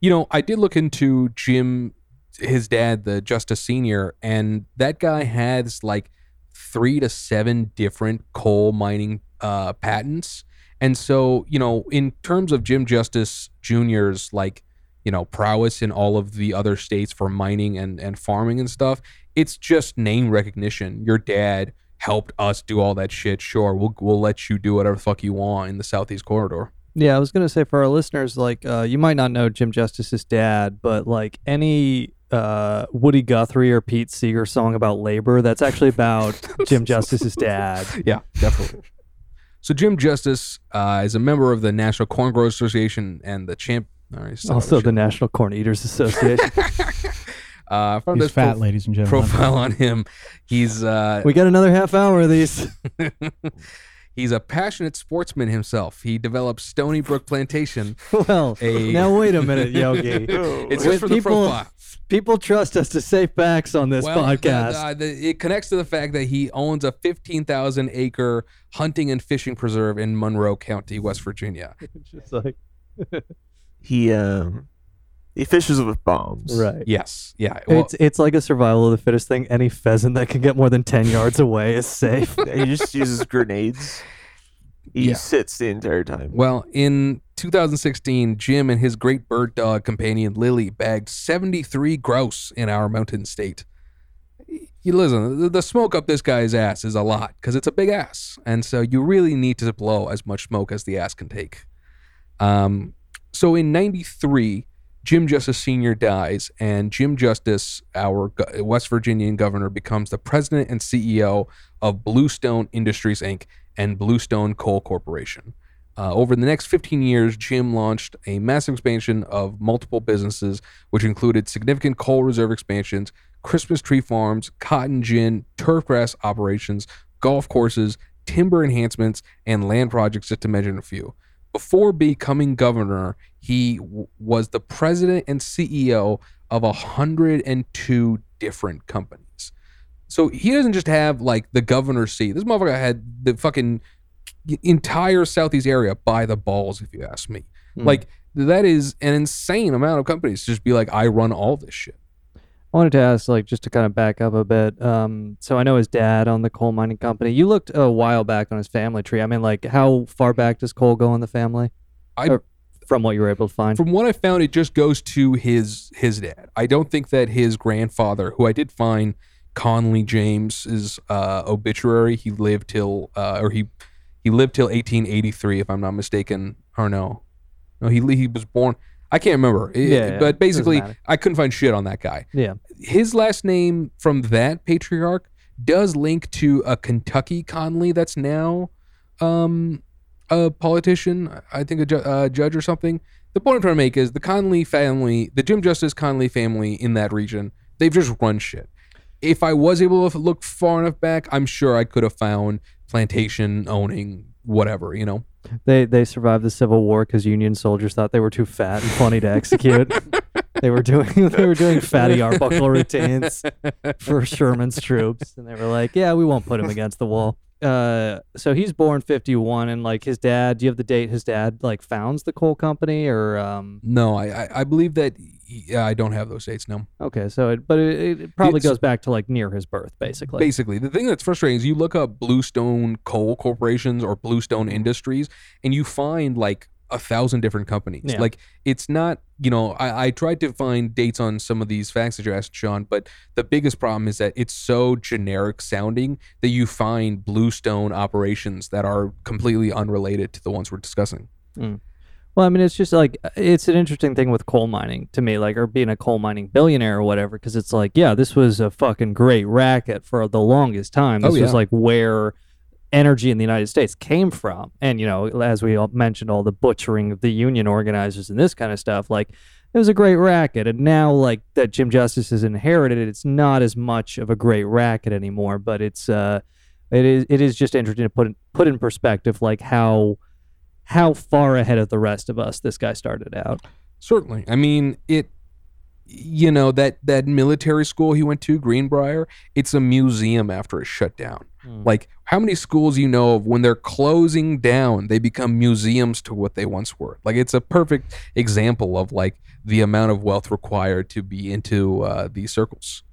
You know, I did look into Jim, his dad, the Justice Senior, and that guy has like three to seven different coal mining uh, patents. And so, you know, in terms of Jim Justice Jr.'s like, you know, prowess in all of the other states for mining and, and farming and stuff, it's just name recognition. Your dad helped us do all that shit. Sure, we'll we'll let you do whatever the fuck you want in the Southeast Corridor. Yeah, I was gonna say for our listeners, like uh, you might not know Jim Justice's dad, but like any uh, Woody Guthrie or Pete Seeger song about labor, that's actually about Jim Justice's dad. Yeah, definitely. So Jim Justice uh, is a member of the National Corn Growers Association and the champ. all right, son of a Also, shit. the National Corn Eaters Association. uh, from He's this fat, ladies and gentlemen. Profile on him. He's uh, we got another half hour of these. he's a passionate sportsman himself. He developed Stony Brook Plantation. well, a- now wait a minute, Yogi. It's just for the people, profile. people trust us to say facts on this Well, podcast. the- uh, the- it connects to the fact that he owns a 15,000 acre hunting and fishing preserve in Monroe County, West Virginia. Just like He um He fishes with bombs. Right. Yes. Yeah. Well, it's it's like a survival of the fittest thing. Any pheasant that can get more than ten yards away is safe. he just uses grenades. He Yeah. sits the entire time. Well, in 2016, Jim and his great bird dog companion Lily bagged 73 grouse in our mountain state. You listen, the, the smoke up this guy's ass is a lot because it's a big ass, and so you really need to blow as much smoke as the ass can take. Um, so in '93, Jim Justice Sr. dies, and Jim Justice, our West Virginian governor, becomes the president and CEO of Bluestone Industries Inc. and Bluestone Coal Corporation. Uh, over the next 15 years, Jim launched a massive expansion of multiple businesses, which included significant coal reserve expansions, Christmas tree farms, cotton gin, turfgrass operations, golf courses, timber enhancements, and land projects, just to mention a few. Before becoming governor, he w- was the president and CEO of 102 different companies. So he doesn't just have like the governor's seat. This motherfucker had the fucking entire southeast area by the balls, if you ask me. Hmm. Like that is an insane amount of companies to just be like, I run all this shit. I wanted to ask, like, just to kind of back up a bit. Um, so I know his dad on the coal mining company. You looked a while back on his family tree. I mean, like, how far back does coal go in the family? I Or from what you were able to find. From what I found, it just goes to his his dad. I don't think that his grandfather, who I did find Conley James's uh, obituary, he lived till uh, or he he lived till 1883, if I'm not mistaken, or no, no, he he was born. I can't remember. It- Yeah, yeah, but basically. I couldn't find shit on that guy. Yeah. his last name from that patriarch does link to a Kentucky Conley that's now um, a politician. I think a ju- uh, judge or something. The point I'm trying to make is the Conley family, the Jim Justice Conley family in that region, they've just run shit. If I was able to look far enough back, I'm sure I could have found plantation owning whatever, you know. They they survived the Civil War because Union soldiers thought they were too fat and funny to execute. they were doing they were doing fatty Arbuckle routines for Sherman's troops, and they were like, "Yeah, we won't put him against the wall." Uh, so he's born fifty one, and like his dad. Do you have the date his dad like founds the coal company, or um? No, I I, I believe that. Yeah, I don't have those dates. No. Okay, so it but it, it probably It's- goes back to like near his birth, basically. Basically, the thing that's frustrating is you look up Bluestone Coal Corporations or Bluestone Industries, and you find like a thousand different companies. Yeah. Like it's not, you know, I, I tried to find dates on some of these facts that you asked, Sean, but the biggest problem is that it's so generic sounding that you find Bluestone operations that are completely unrelated to the ones we're discussing. Mm. Well, I mean, it's just like it's an interesting thing with coal mining to me, like or being a coal mining billionaire or whatever, because it's like, yeah, this was a fucking great racket for the longest time. Oh, This was yeah. like where energy in the United States came from, and you know, as we all mentioned, all the butchering of the union organizers and this kind of stuff, like. It was a great racket, and now like that Jim Justice has inherited it, it's not as much of a great racket anymore. But it's uh, it is it is just interesting to put in, put in perspective like how how far ahead of the rest of us this guy started out. Certainly. I mean, it you know, that that military school he went to, Greenbrier, it's a museum after it's shut down. Hmm. Like how many schools you know of when they're closing down, they become museums to what they once were. Like it's a perfect example of like the amount of wealth required to be into uh, these circles.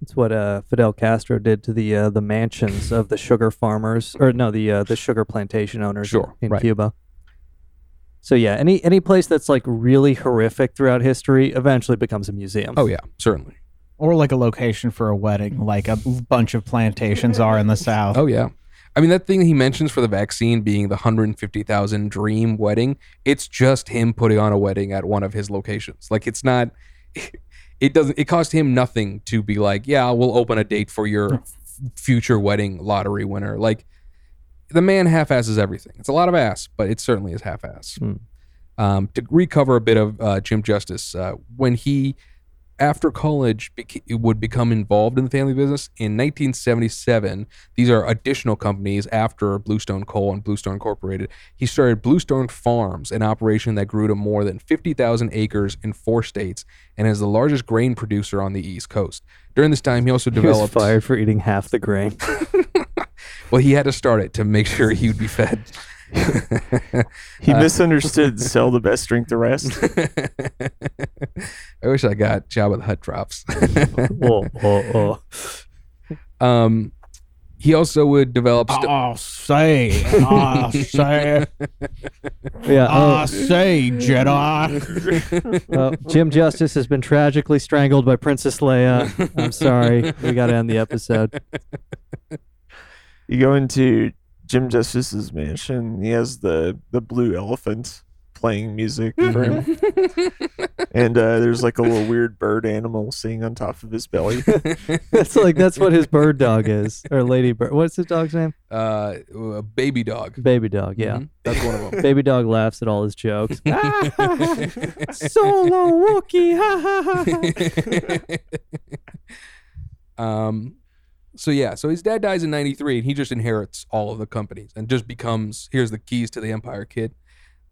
It's what uh, Fidel Castro did to the uh, the mansions of the sugar farmers, or no, the uh, the sugar plantation owners Sure, in right. Cuba. So yeah, any any place that's like really horrific throughout history eventually becomes a museum. Oh yeah, certainly. Or like a location for a wedding, like a bunch of plantations are in the South. Oh yeah. I mean that thing he mentions for the vaccine being the 150,000 dream wedding, it's just him putting on a wedding at one of his locations. Like it's not it doesn't it cost him nothing to be like, "Yeah, we'll open a date for your hmm. future wedding lottery winner." Like the man half-asses everything. It's a lot of ass, but it certainly is half-ass. Hmm. Um, to recover a bit of uh, Jim Justice, uh, when he after college beca- would become involved in the family business in 1977 these are additional companies after bluestone coal and bluestone incorporated he started bluestone farms an operation that grew to more than 50000 acres in four states and is the largest grain producer on the east coast during this time he also he was developed fired for eating half the grain. well he had to start it to make sure he would be fed He Uh, misunderstood sell the best, drink the rest. I wish I got Jabba the Hutt drops. oh, oh, oh. Um, he also would develop. St- I say, I say, Yeah, I oh. say, Jedi. Well, Jim Justice has been tragically strangled by Princess Leia. I'm sorry. We got to end the episode. You go into Jim Justice's mansion. He has the the blue elephant playing music for him, and uh, there's like a little weird bird animal sitting on top of his belly. That's like that's what his bird dog is, or lady bird. What's his dog's name? uh, a baby dog. Baby dog. Yeah, Mhm. That's one of them. Baby dog laughs at all his jokes. Solo Wookie. Ha ha ha. um, so yeah, so his dad dies in '93, and he just inherits all of the companies and just becomes here's the keys to the empire, kid.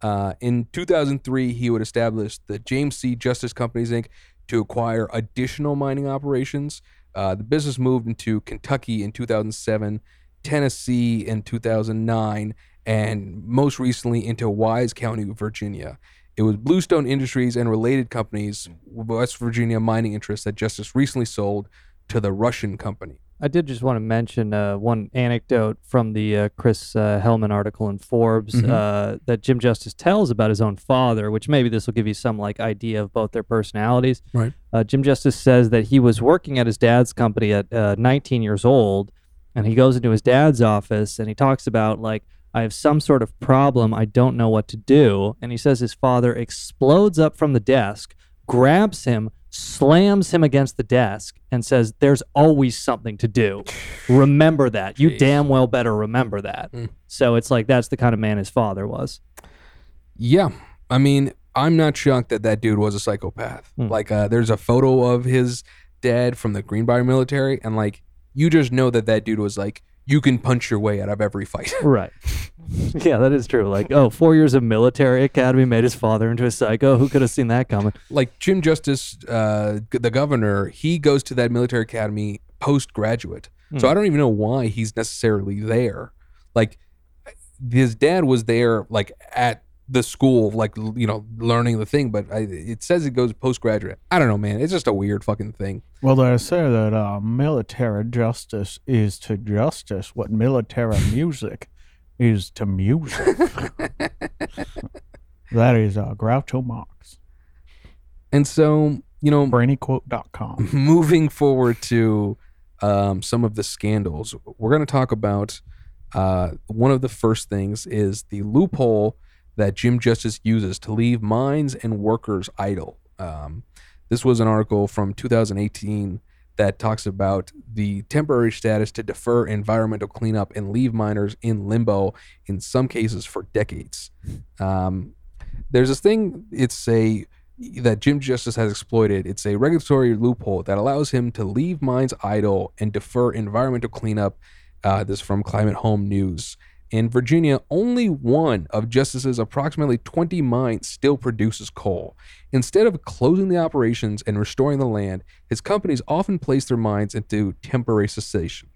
Uh, in 2003, he would establish the James C. Justice Companies Inc. to acquire additional mining operations. Uh, the business moved into Kentucky in 2007, Tennessee in 2009, and most recently into Wise County, Virginia. It was Bluestone Industries and related companies, West Virginia mining interests that Justice recently sold to the Russian company. I did just want to mention uh, one anecdote from the uh, Chris uh, Helman article in Forbes Mhm. uh, that Jim Justice tells about his own father, which maybe this will give you some like idea of both their personalities. Right. Uh, Jim Justice says that he was working at his dad's company at uh, 19 years old, and he goes into his dad's office and he talks about like I have some sort of problem, I don't know what to do, and he says his father explodes up from the desk, grabs him, slams him against the desk, and says, "There's always something to do. Remember that. You damn well better remember that." So it's like that's the kind of man his father was. Yeah, I mean, I'm not shocked that that dude was a psychopath. Hmm. Like, uh, there's a photo of his dad from the Greenbrier military, and like, you just know that that dude was like, you can punch your way out of every fight. Right. yeah, that is true. Like, oh, four years of military academy made his father into a psycho. Who could have seen that coming? like Jim Justice, uh, g- the governor, he goes to that military academy postgraduate. So Hmm. I don't even know why he's necessarily there. Like his dad was there, like at the school, like you know, learning the thing. But I, it says it goes postgraduate. I don't know, man. It's just a weird fucking thing. Well, they say that uh, military justice is to justice what military music is to music. that is uh, Groucho Marx. And so, you know, BrainyQuote.com. moving forward to um, some of the scandals, we're going to talk about uh, one of the first things is the loophole that Jim Justice uses to leave mines and workers idle. Um, this was an article from 2018 that talks about the temporary status to defer environmental cleanup and leave miners in limbo in some cases for decades. Um, there's this thing, it's a that Jim Justice has exploited. It's a regulatory loophole that allows him to leave mines idle and defer environmental cleanup. Uh, this is from Climate Home News. In Virginia, only one of Justice's approximately 20 mines still produces coal. Instead of closing the operations and restoring the land, his companies often place their mines into temporary cessation.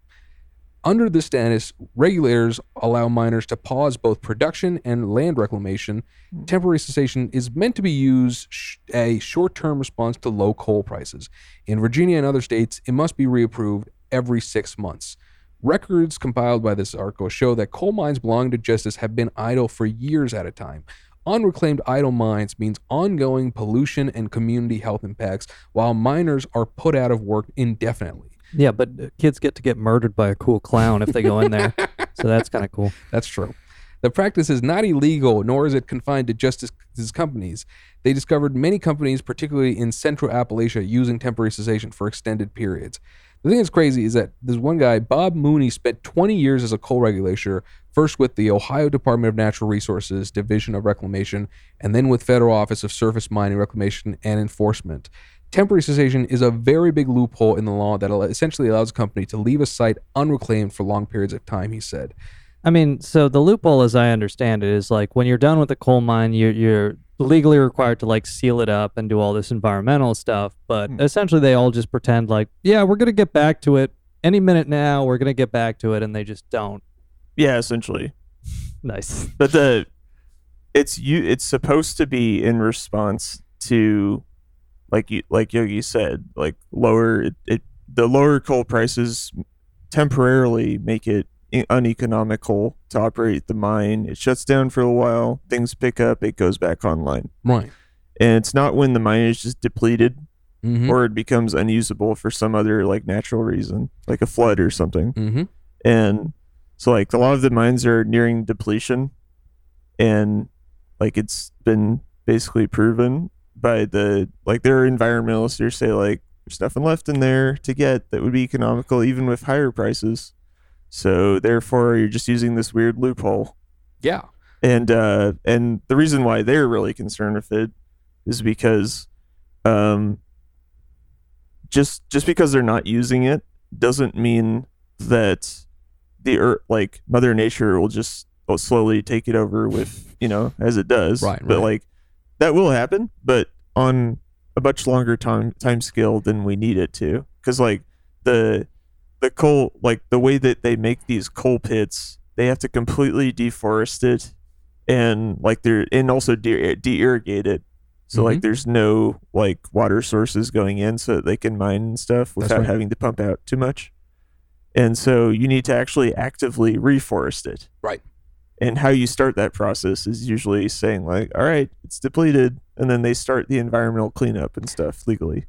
Under this status, regulators allow miners to pause both production and land reclamation. Hmm. Temporary cessation is meant to be used sh- a short-term response to low coal prices. In Virginia and other states, it must be reapproved every six months. Records compiled by this article show that coal mines belonging to Justice have been idle for years at a time. Unreclaimed idle mines means ongoing pollution and community health impacts, while miners are put out of work indefinitely. Yeah, but uh, kids get to get murdered by a cool clown if they go in there. so that's kind of cool. That's true. The practice is not illegal, nor is it confined to Justice's companies. They discovered many companies, particularly in Central Appalachia, using temporary cessation for extended periods. The thing that's crazy is that this one guy, Bob Mooney, spent 20 years as a coal regulator, first with the Ohio Department of Natural Resources Division of Reclamation, and then with Federal Office of Surface Mining Reclamation and Enforcement. Temporary cessation is a very big loophole in the law that essentially allows a company to leave a site unreclaimed for long periods of time, he said. I mean, so the loophole, as I understand it, is like when you're done with the coal mine, you're you're legally required to like seal it up and do all this environmental stuff. But hmm. essentially, they all just pretend like, yeah, we're gonna get back to it any minute now. We're gonna get back to it, and they just don't. Yeah, essentially. Nice. But the it's you it's supposed to be in response to like you like Yogi said, like lower it, it the lower coal prices temporarily make it uneconomical to operate the mine. It shuts down for a while, things pick up, it goes back online. Right. And it's not when the mine is just depleted Mhm. or it becomes unusable for some other like natural reason, like a flood or something. Mm-hmm. And so like a lot of the mines are nearing depletion and like it's been basically proven by the like there are environmentalists who say like there's nothing left in there to get that would be economical even with higher prices. So therefore you're just using this weird loophole. Yeah. And uh and the reason why they're really concerned with it is because um just just because they're not using it doesn't mean that the earth like mother nature will just will slowly take it over with you know as it does Right, but right. like that will happen but on a much longer time time scale than we need it to because like the the coal like the way that they make these coal pits they have to completely deforest it and like they're and also de- de-irrigate it so like Mhm. there's no like water sources going in so that they can mine and stuff without right. having to pump out too much and so you need to actually actively reforest it Right. and how you start that process is usually saying like all right it's depleted and then they start the environmental cleanup and stuff legally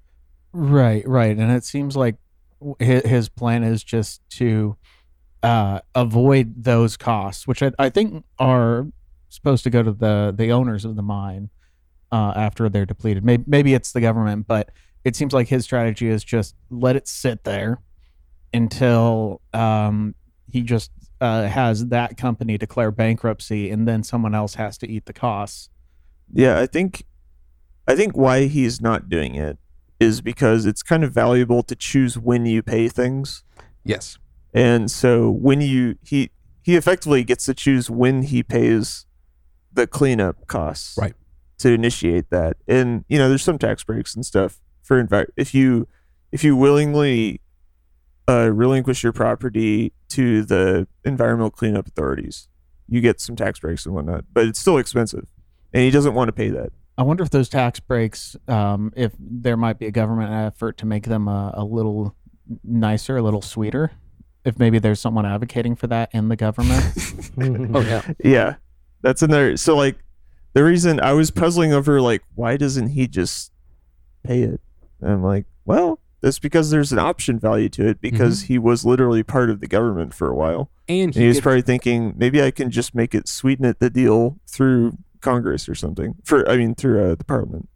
Right, right. And it seems like his, plan is just to uh, avoid those costs, which I, I think are supposed to go to the, the owners of the mine uh, after they're depleted. Maybe, maybe it's the government, but it seems like his strategy is just let it sit there until um, he just uh, has that company declare bankruptcy and then someone else has to eat the costs. Yeah, I think I think why he's not doing it is because it's kind of valuable to choose when you pay things. Yes. And so when you he he effectively gets to choose when he pays the cleanup costs. Right. To initiate that. And you know, there's some tax breaks and stuff for invi- if you if you willingly uh, relinquish your property to the environmental cleanup authorities, you get some tax breaks and whatnot. But it's still expensive. And he doesn't want to pay that. I wonder if those tax breaks, um, if there might be a government effort to make them a, a little nicer, a little sweeter. If maybe there's someone advocating for that in the government. Oh yeah. yeah that's in there. so like the reason i was puzzling over like why doesn't he just pay it and i'm like well that's because there's an option value to it because he was literally part of the government for a while And and he he was gets- probably thinking maybe i can just make it sweeten it the deal through congress or something for i mean through uh, the parliament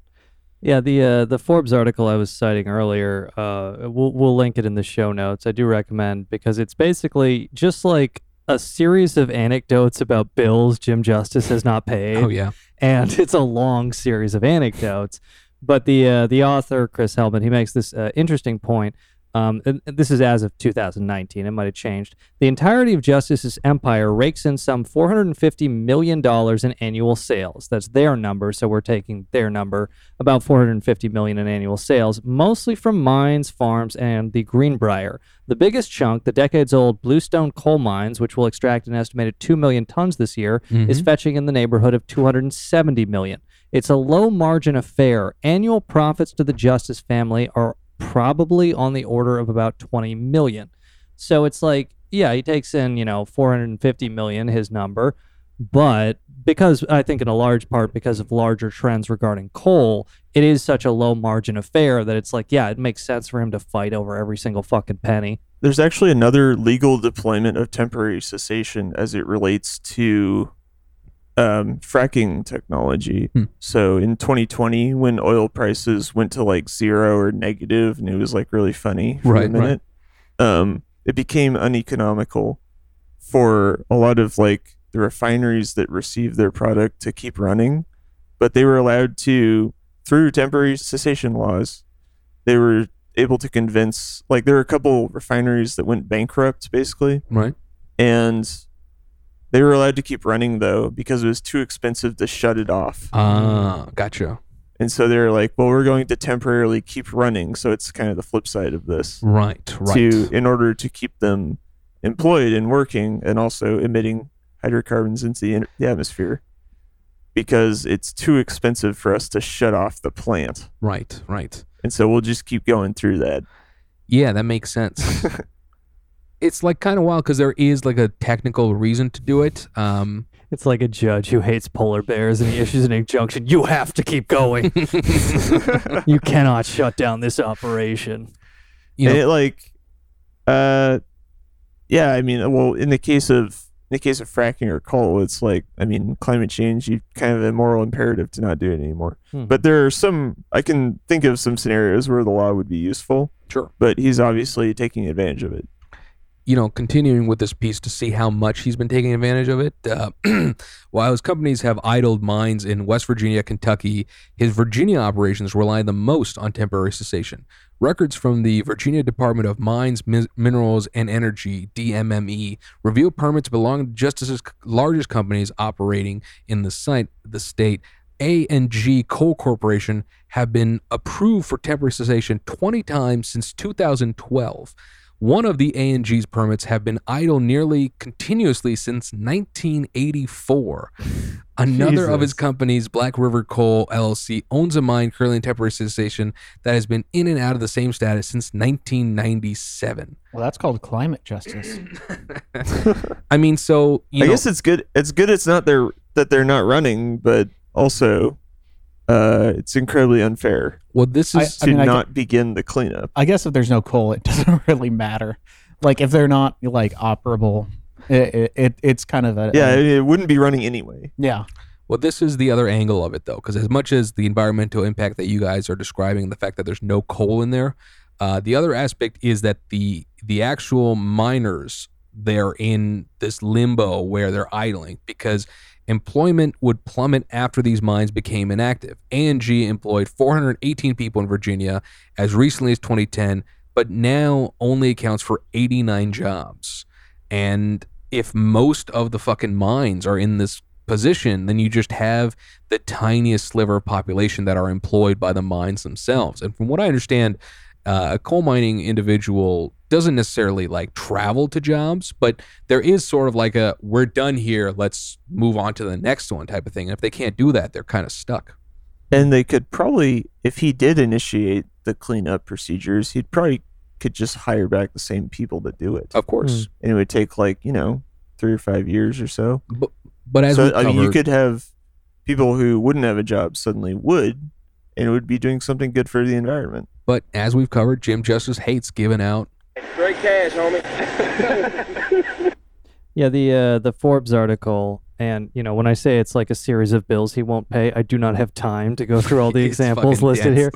Yeah, the uh, the Forbes article I was citing earlier, uh, we'll we'll link it in the show notes. I do recommend because it's basically just like a series of anecdotes about bills Jim Justice has not paid. Oh, yeah. and it's a long series of anecdotes. But the uh, the author Chris Helman he makes this uh, interesting point. Um, and and this is as of 2019. It might have changed. The entirety of Justice's empire rakes in some 450 million dollars in annual sales. That's their number, so we're taking their number. About 450 million in annual sales, mostly from mines, farms, and the Greenbrier. The biggest chunk, the decades-old Bluestone coal mines, which will extract an estimated 2 million tons this year, is Mhm. fetching in the neighborhood of 270 million. It's a low margin affair. Annual profits to the Justice family are probably on the order of about 20 million. So it's like, yeah, he takes in, you know, 450 million, his number, but because I think in a large part because of larger trends regarding coal, it is such a low margin affair that it's like, yeah, it makes sense for him to fight over every single fucking penny. there's actually another legal deployment of temporary cessation as it relates to um, fracking technology. Hmm. So in 2020, when oil prices went to like zero or negative, and it was like really funny for Right, a right. minute, um, it became uneconomical for a lot of like the refineries that received their product to keep running, but they were allowed to through temporary cessation laws. They were able to convince like there were a couple refineries that went bankrupt basically Right. and they were allowed to keep running though because it was too expensive to shut it off Ah, gotcha. and so they're like well we're going to temporarily keep running so it's kind of the flip side of this Right. Right. to in order to keep them employed and working and also emitting hydrocarbons into the, the atmosphere because it's too expensive for us to shut off the plant. Right, right. And so we'll just keep going through that. Yeah, that makes sense. it's like kind of wild because there is like a technical reason to do it. Um, It's like a judge who hates polar bears and he issues an injunction. You have to keep going. you cannot shut down this operation. you know, and it like uh yeah i mean well in the case of in the case of fracking or coal it's like i mean climate change you kind of a moral imperative to not do it anymore Hmm. but there are some i can think of some scenarios where the law would be useful Sure. but he's obviously taking advantage of it you know, continuing with this piece to see how much he's been taking advantage of it. Uh, while his companies have idled mines in West Virginia, Kentucky, his Virginia operations rely the most on temporary cessation. Records from the Virginia Department of Mines, Min- Minerals, and Energy (DMME) reveal permits belonging to Justice's largest companies operating in the site, the state. A&G Coal Corporation have been approved for temporary cessation 20 times since 2012. One of the A&G's permits have been idle nearly continuously since 1984. Another of his Jesus. companies, Black River Coal LLC, owns a mine currently in temporary cessation that has been in and out of the same status since 1997. Well, that's called climate justice. I mean, so you i know, guess it's good it's good it's not their that they're not running but also uh it's incredibly unfair well, this I- is to I mean, I not begin the cleanup I guess if there's no coal, it doesn't really matter. Like if they're not like operable, it, it, it it's kind of a yeah a- it, it wouldn't be running anyway yeah. Well, this is the other angle of it, though, because as much as the environmental impact that you guys are describing, the fact that there's no coal in there, uh, the other aspect is that the the actual miners they're in this limbo where they're idling because employment would plummet after these mines became inactive. A&G employed 418 people in Virginia as recently as 2010, but now only accounts for 89 jobs. And if most of the fucking mines are in this position, then you just have the tiniest sliver of population that are employed by the mines themselves. And from what I understand, uh, a coal mining individual doesn't necessarily like travel to jobs, but there is sort of like a we're done here, let's move on to the next one type of thing. And if they can't do that, they're kind of stuck. and they could probably if he did initiate the cleanup procedures he'd probably could just hire back the same people to do it Of course. Hmm. and it would take like you know three or five years or so But, but as so we i mean you could have people who wouldn't have a job suddenly would and it would be doing something good for the environment but as we've covered, Jim Justice hates giving out Straight cash, homie. Yeah, the uh, the Forbes article, and you know when I say it's like a series of bills he won't pay, I do not have time to go through all the examples listed here.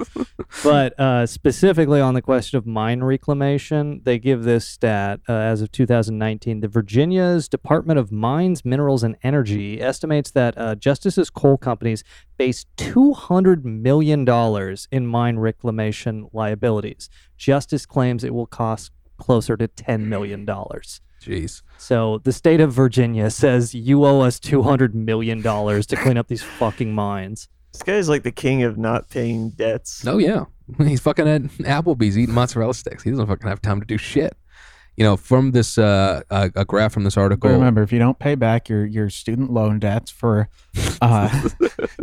but uh, specifically on the question of mine reclamation, they give this stat uh, as of 2019. The Virginia's Department of Mines, Minerals, and Energy estimates that uh, Justice's coal companies face $200 million in mine reclamation liabilities. Justice claims it will cost closer to $10 million. Jeez. So the state of Virginia says you owe us $200 million to clean up these fucking mines. this guy's like the king of not paying debts Oh yeah, he's fucking at Applebee's eating mozzarella sticks. He doesn't fucking have time to do shit. You know, from this uh, a, a graph from this article. But remember, if you don't pay back your, your student loan debts for uh,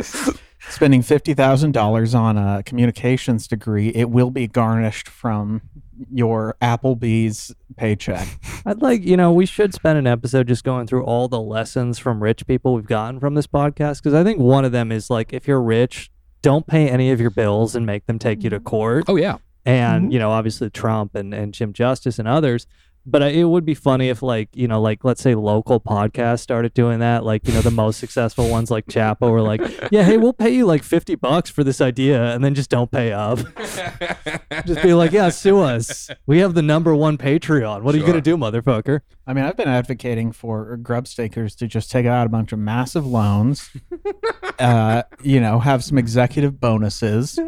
spending fifty thousand dollars on a communications degree, it will be garnished from your Applebee's paycheck. I'd like, you know, we should spend an episode just going through all the lessons from rich people we've gotten from this podcast because I think one of them is like, if you're rich, don't pay any of your bills and make them take you to mm. court. Oh yeah, and mm-hmm. you know obviously trump and, and jim justice and others but it would be funny if like you know like let's say local podcasts started doing that like you know the most successful ones like chapo were like yeah hey we'll pay you like 50 bucks for this idea and then just don't pay up. Just be like yeah sue us. We have the number one patreon. What are you gonna do motherfucker? I mean, I've been advocating for grub stakers to just take out a bunch of massive loans, uh, you know, have some executive bonuses,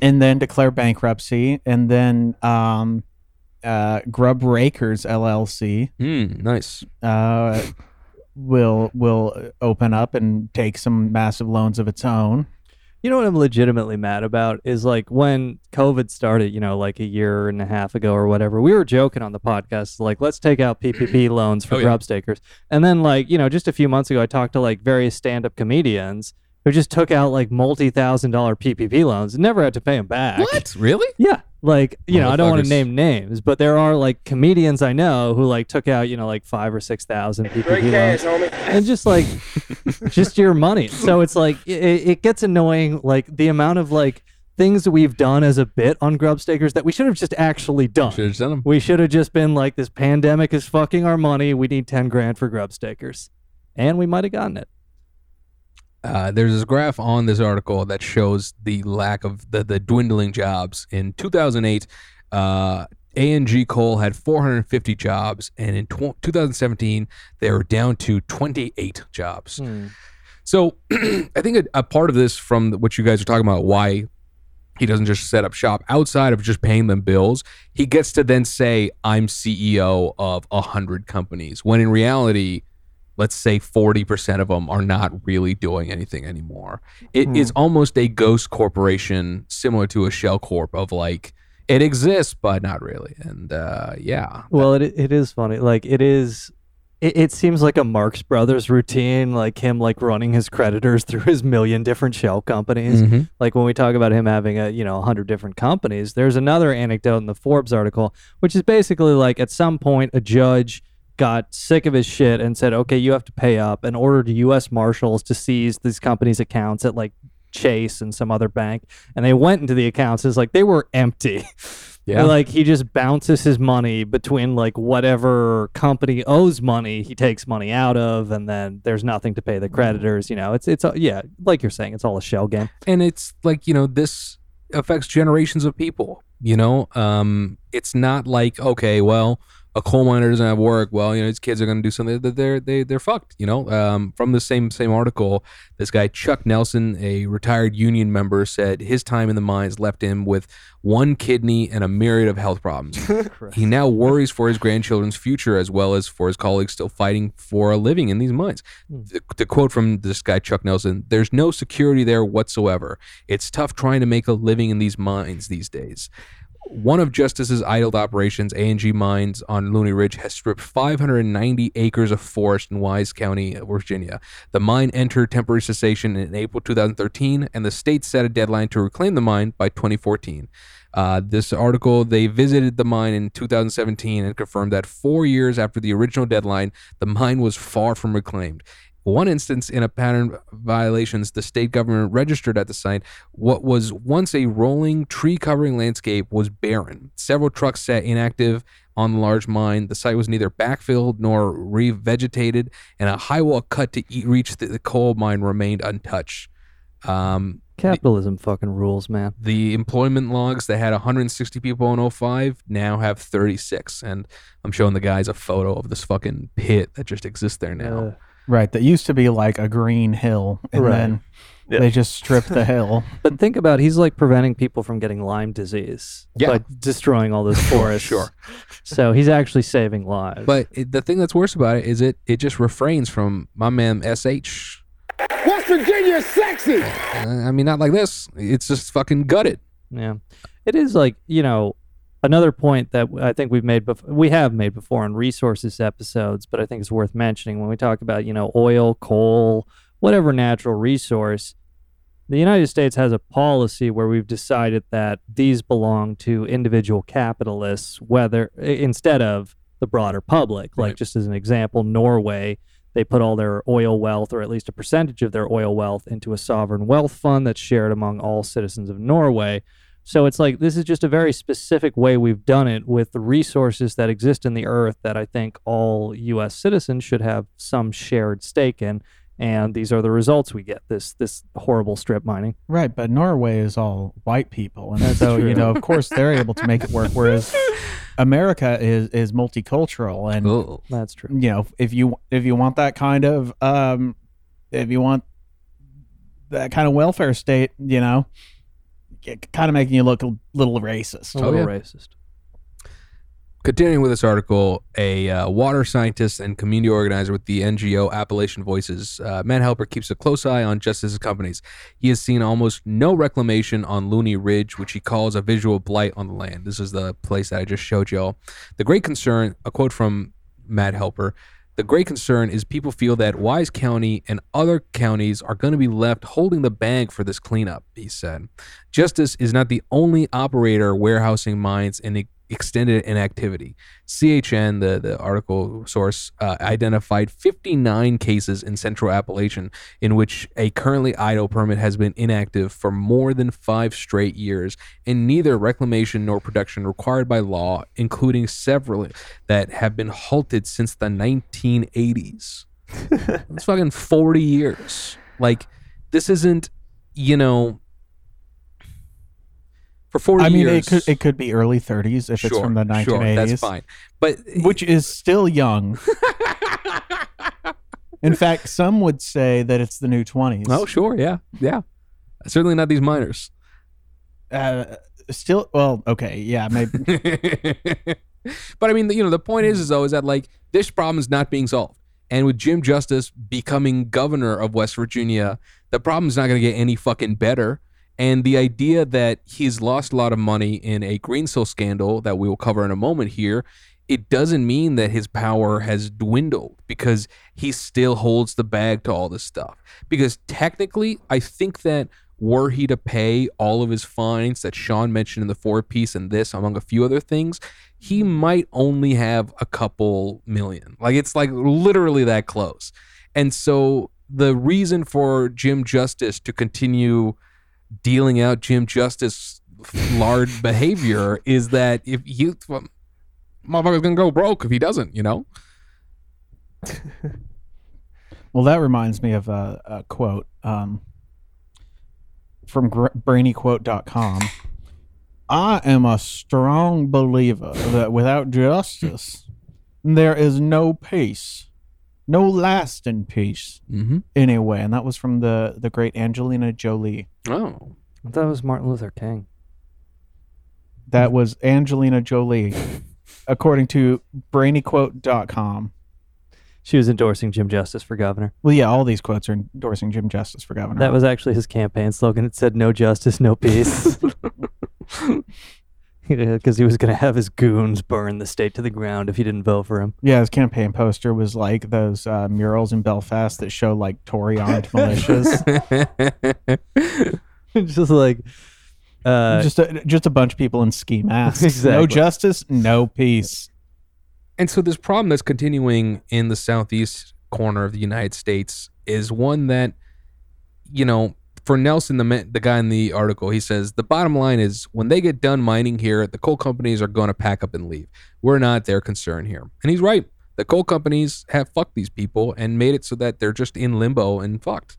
and then declare bankruptcy, and then um, uh, Grub Rakers LLC Mm, nice. uh, will will open up and take some massive loans of its own, You know what I'm legitimately mad about is like when COVID started, you know, like a year and a half ago or whatever. We were joking on the podcast, like let's take out PPP loans for Oh, yeah. grub stakers, and then like you know, just a few months ago, I talked to like various stand-up comedians who just took out like multi-thousand dollar PPP loans and never had to pay them back. What? Really? Yeah. Like, you know, I don't want to name names, but there are like comedians I know who like took out, you know, like five or six thousand loans. And just like just your money. So it's like it, it gets annoying like the amount of like things we've done as a bit on Grubstakers that we should have just actually done. Should have done them. We should have just been like this pandemic is fucking our money. We need 10 grand for Grubstakers. And we might have gotten it. Uh, there's this graph on this article that shows the lack of the, the dwindling jobs. In 2008, uh, A&G Coal had 450 jobs, and in tw- 2017, they were down to 28 jobs. So I think a, a part of this from what you guys are talking about, why he doesn't just set up shop outside of just paying them bills, he gets to then say, I'm CEO of a hundred companies. When in reality, let's say 40% of them are not really doing anything anymore. It is Hmm. almost a ghost corporation similar to a shell corp of like, it exists, but not really. And uh, yeah. Well, it it is funny. Like it is. It, it seems like a Marx Brothers routine, like him like running his creditors through his million different shell companies. Mhm. Like when we talk about him having a you know a hundred different companies, there's another anecdote in the Forbes article, which is basically like at some point a judge got sick of his shit and said, okay, you have to pay up, and ordered U.S. Marshals to seize these companies' accounts at like Chase and some other bank, and they went into the accounts. It's like they were empty. Yeah. like he just bounces his money between like whatever company owes money, he takes money out of, and then there's nothing to pay the creditors. You know, it's it's a- yeah, like you're saying, it's all a shell game. and it's like you know this affects generations of people you know um it's not like okay well a coal miner doesn't have work well you know his kids are going to do something that they're they, they're fucked you know um from the same same article this guy chuck nelson a retired union member said his time in the mines left him with one kidney and a myriad of health problems he now worries for his grandchildren's future as well as for his colleagues still fighting for a living in these mines. The, the quote from this guy, Chuck Nelson there's no security there whatsoever. It's tough trying to make a living in these mines these days. One of Justice's idled operations, A&G Mines on Looney Ridge, has stripped 590 acres of forest in Wise County, Virginia. The mine entered temporary cessation in April 2013, and the state set a deadline to reclaim the mine by 2014. Uh, this article, they visited the mine in 2017 and confirmed that four years after the original deadline, the mine was far from reclaimed. One instance in a pattern of violations, the state government registered at the site what was once a rolling tree covering landscape was barren. Several trucks sat inactive on the large mine. The site was neither backfilled nor revegetated, and a high wall cut to e- reach the, the coal mine remained untouched. Um, Capitalism fucking rules, man. the employment logs that had 160 people in 05 now have 36 and i'm showing the guys a photo of this fucking pit that just exists there now Uh, Right. That used to be like a green hill, and Right. then they just stripped the hill. But think about he's like preventing people from getting Lyme disease Yeah. by destroying all this forest. Sure. So he's actually saving lives. but it, the thing that's worse about it is it it just refrains from my man sh West Virginia is sexy. Uh, i mean not like this it's just fucking gutted Yeah, it is like you know another point that I think we've made before. We have made before on resources episodes, but I think it's worth mentioning when we talk about you know oil, coal, whatever natural resource. The United States has a policy where we've decided that these belong to individual capitalists, whether instead of the broader public. Like Right. just as an example, Norway they put all their oil wealth, or at least a percentage of their oil wealth, into a sovereign wealth fund that's shared among all citizens of Norway. So it's like this is just a very specific way we've done it with the resources that exist in the earth that I think all U.S. citizens should have some shared stake in. And these are the results we get this this horrible strip mining. Right, but Norway is all white people, and That's so true. you know, of course, they're able to make it work. Whereas America is is multicultural, and That's true. you know, if you if you want that kind of um, if you want that kind of welfare state, you know, kind of making you look a little racist. A Oh, little yeah. racist. continuing with this article, a uh, water scientist and community organizer with the NGO Appalachian Voices, uh, Matt Hepler keeps a close eye on Justice's companies. He has seen almost no reclamation on Looney Ridge, which he calls a visual blight on the land. This is the place that I just showed y'all. The great concern, a quote from Matt Hepler. The great concern is people feel that Wise County and other counties are going to be left holding the bag for this cleanup, he said. Justice is not the only operator warehousing mines in e- extended inactivity. CHN, the, the article source, uh, identified 59 cases in Central Appalachian in which a currently idle permit has been inactive for more than five straight years, and neither reclamation nor production required by law, including several that have been halted since the 1980s. It's fucking 40 years. Like, this isn't, you know, for 40 I mean, years. it could it could be early 30s if it's Sure, from the 1980s. sure, that's fine. But which is still young. In fact, some would say that it's the new 20s. Oh, sure, yeah, yeah. Certainly not these minors. Uh, still, well, okay, yeah, maybe. but I mean, you know, the point is, is though, is that like this problem is not being solved, and with Jim Justice becoming governor of West Virginia, the problem's not going to get any fucking better. And the idea that he's lost a lot of money in a green Greensill scandal that we will cover in a moment here, it doesn't mean that his power has dwindled because he still holds the bag to all this stuff. Because technically, I think that were he to pay all of his fines that Sean mentioned in the Forbes piece and this, among a few other things, he might only have a couple million. Like it's like literally that close. And so the reason for Jim Justice to continue dealing out Jim Justice lard behavior is that if you well, motherfucker's gonna go broke if he doesn't, you know. Well, that reminds me of a, a quote um, from gr- brainyquote.com. I am a strong believer that without justice, there is no peace, no lasting peace, mm-hmm. anyway. And that was from the, the great Angelina Jolie. Oh, that was Martin Luther King. That was Angelina Jolie, according to brainyquote.com. She was endorsing Jim Justice for governor. Well, yeah, all these quotes are endorsing Jim Justice for governor. That was actually his campaign slogan. It said "No justice, no peace," because he was going to have his goons burn the state to the ground if he didn't vote for him. Yeah, his campaign poster was like those uh, murals in Belfast that show like Tory armed militias. Just like, uh, just a, just a bunch of people in ski masks. No justice, no peace. And so this problem that's continuing in the southeast corner of the United States is one that, you know, for Nelson, the ma- the guy in the article, he says the bottom line is when they get done mining here, the coal companies are going to pack up and leave. We're not their concern here, and he's right. The coal companies have fucked these people and made it so that they're just in limbo and fucked.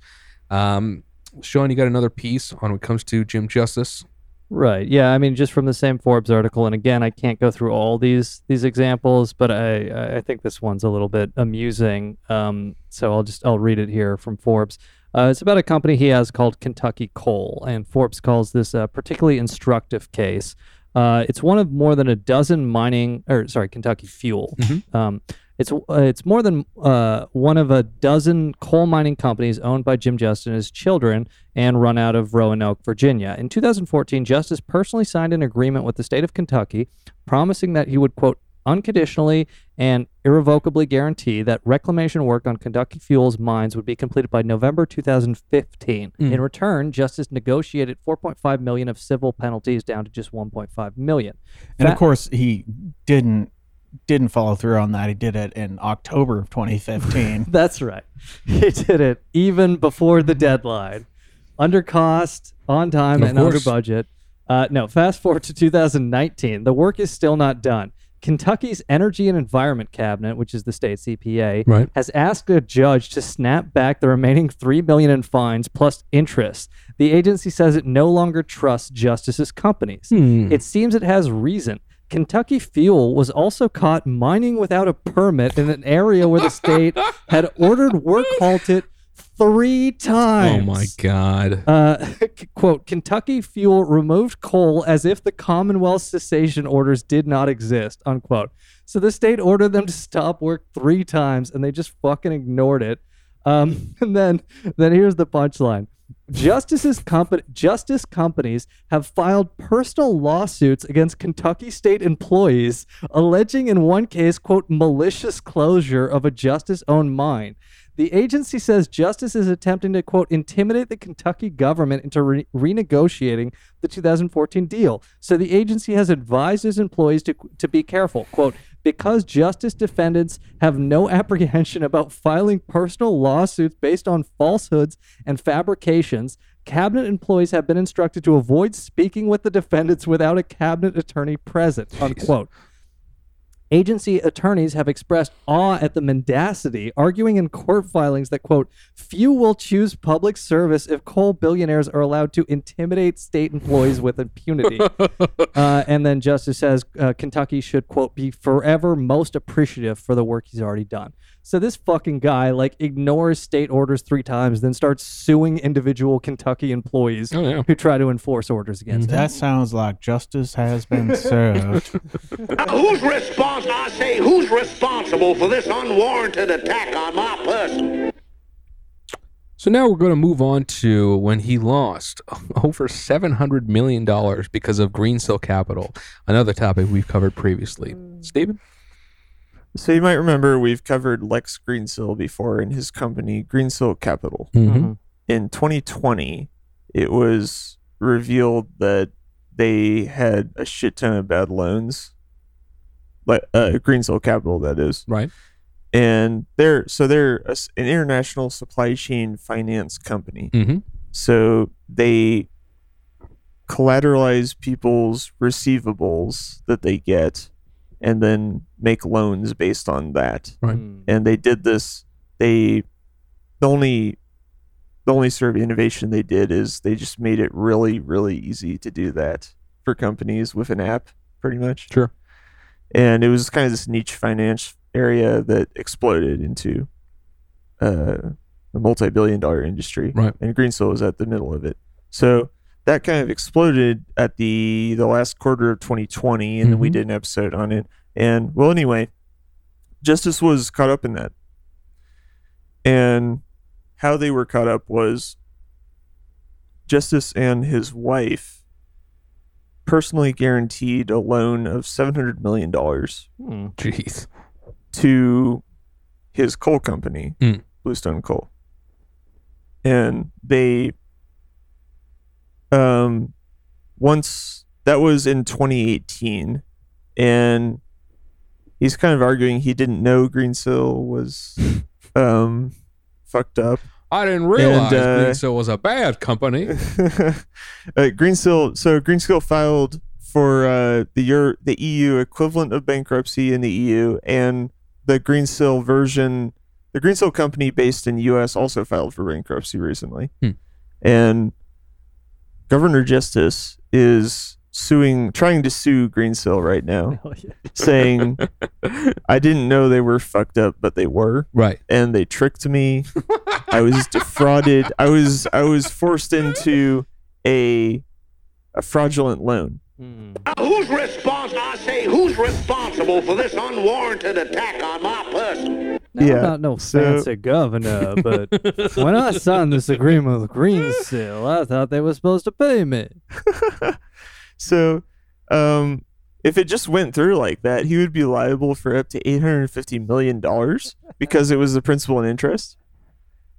Um, Sean, you got another piece on when it comes to Jim Justice. Right. Yeah. I mean, just from the same Forbes article, and again, I can't go through all these these examples, but I I think this one's a little bit amusing. Um, so I'll just I'll read it here from Forbes. Uh, it's about a company he has called Kentucky Coal, and Forbes calls this a particularly instructive case. Uh, it's one of more than a dozen mining, or sorry, Kentucky Fuel. Um, it's uh, it's more than uh, one of a dozen coal mining companies owned by Jim Justice and his children and run out of Roanoke, Virginia. In 2014, Justice personally signed an agreement with the state of Kentucky, promising that he would quote unconditionally and irrevocably guarantee that reclamation work on Kentucky Fuels mines would be completed by November 2015. Mm. In return, Justice negotiated 4.5 million of civil penalties down to just 1.5 million. And Fa- of course, he didn't didn't follow through on that. He did it in October of 2015. That's right. He did it even before the deadline, under cost, on time, Of and under budget. Uh, no, fast forward to 2019. The work is still not done. Kentucky's Energy and Environment Cabinet, which is the state's EPA, Right. has asked a judge to snap back the remaining three million in fines plus interest. The agency says it no longer trusts Justice's companies. Hmm. It seems it has reason. Kentucky Fuel was also caught mining without a permit in an area where the state had ordered work halted three times. Oh my god. Uh, quote, Kentucky Fuel removed coal as if the Commonwealth cessation orders did not exist, unquote. So the state ordered them to stop work three times and they just fucking ignored it. Um, and then, then here's the punchline. Justice's company, justice companies have filed personal lawsuits against Kentucky state employees, alleging in one case, quote, malicious closure of a justice owned mine. The agency says Justice is attempting to, quote, intimidate the Kentucky government into re- renegotiating the 2014 deal. So the agency has advised its employees to, to be careful, quote, because Justice defendants have no apprehension about filing personal lawsuits based on falsehoods and fabrications. Cabinet employees have been instructed to avoid speaking with the defendants without a cabinet attorney present, unquote. Agency attorneys have expressed awe at the mendacity, arguing in court filings that, quote, few will choose public service if coal billionaires are allowed to intimidate state employees with impunity. uh, and then Justice says uh, Kentucky should, quote, be forever most appreciative for the work he's already done. So this fucking guy, like, ignores state orders three times, then starts suing individual Kentucky employees oh, who try to enforce orders against him. That sounds like justice has been served. Now, who's responsible? I say, who's responsible for this unwarranted attack on my person? So now we're going to move on to when he lost over $700 million because of Green Greensill Capital, another topic we've covered previously. Stephen? So you might remember we've covered Lex Greensill before in his company Greensill Capital. Mhm. In 2020, it was revealed that they had a shit ton of bad loans, like uh, Greensill Capital, that is. Right. And they're so they're a s an international supply chain finance company. Mhm. So they collateralize people's receivables that they get and then make loans based on that. Right. And they did this they the only the only sort of innovation they did is they just made it really really easy to do that for companies with an app pretty much. Sure. And it was kind of this niche finance area that exploded into uh, a multi-billion dollar industry. Right. And Greensill was at the middle of it. So that kind of exploded at the the last quarter of 2020 and then we Mhm. did an episode on it. And well anyway, Justice was caught up in that. And how they were caught up was Justice and his wife personally guaranteed a loan of $700 million Jeez. to his coal company, Mm. Bluestone Coal. And they, um, once that was in 2018, and he's kind of arguing he didn't know Greensill was, um, fucked up. I didn't realize And, uh, Greensill was a bad company. uh, Greensill. So Greensill filed for uh, the Euro- the EU equivalent of bankruptcy in the EU, and the Greensill version, the Greensill company based in U.S. also filed for bankruptcy recently, Hmm. and Governor Justice is suing, trying to sue Greensill right now, oh, saying, "I didn't know they were fucked up, but they were." Right. and they tricked me. I was defrauded. I was I was forced into a a fraudulent loan. Now, who's responsible? I say, who's responsible for this unwarranted attack on my person? Now, Yeah, I'm not no so- fancy governor, but when I signed this agreement with Greensill, I thought they were supposed to pay me. So, um, if it just went through like that, he would be liable for up to eight hundred and fifty million dollars because it was the principal and interest.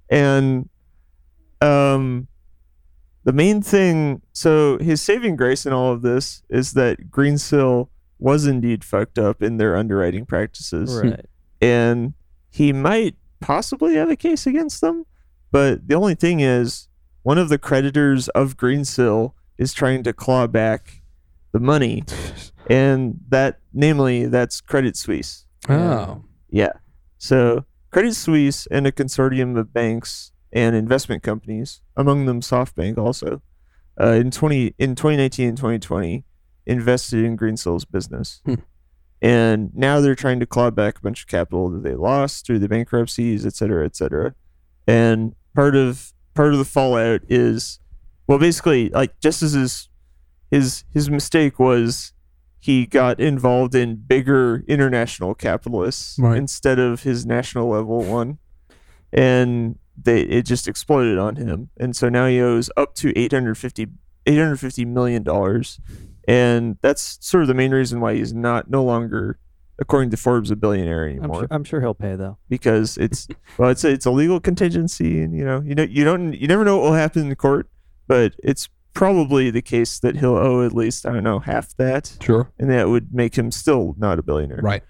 And, um, the main thing, so his saving grace in all of this is that Greensill was indeed fucked up in their underwriting practices, Right. Hmm. and he might possibly have a case against them. But the only thing is, one of the creditors of Greensill is trying to claw back the money, and that, namely, that's Credit Suisse. Oh. Yeah. So Credit Suisse and a consortium of banks and investment companies, among them SoftBank also, uh, in twenty in 2019 and 2020, invested in Greensill's business. Hmm. And now they're trying to claw back a bunch of capital that they lost through the bankruptcies, et cetera, et cetera. And part of part of the fallout is well basically like Justice's his his mistake was he got involved in bigger international capitalists Right. instead of his national level one and they it just exploded on him and so now he owes up to 850 850 million dollars and that's sort of the main reason why he's not no longer according to Forbes a billionaire I'm anymore sure, I'm sure he'll pay though. because it's well it's a, it's a legal contingency and you know you know you don't you never know what will happen in the court but it's probably the case that he'll owe at least I don't know half that Sure. and that would make him still not a billionaire Right.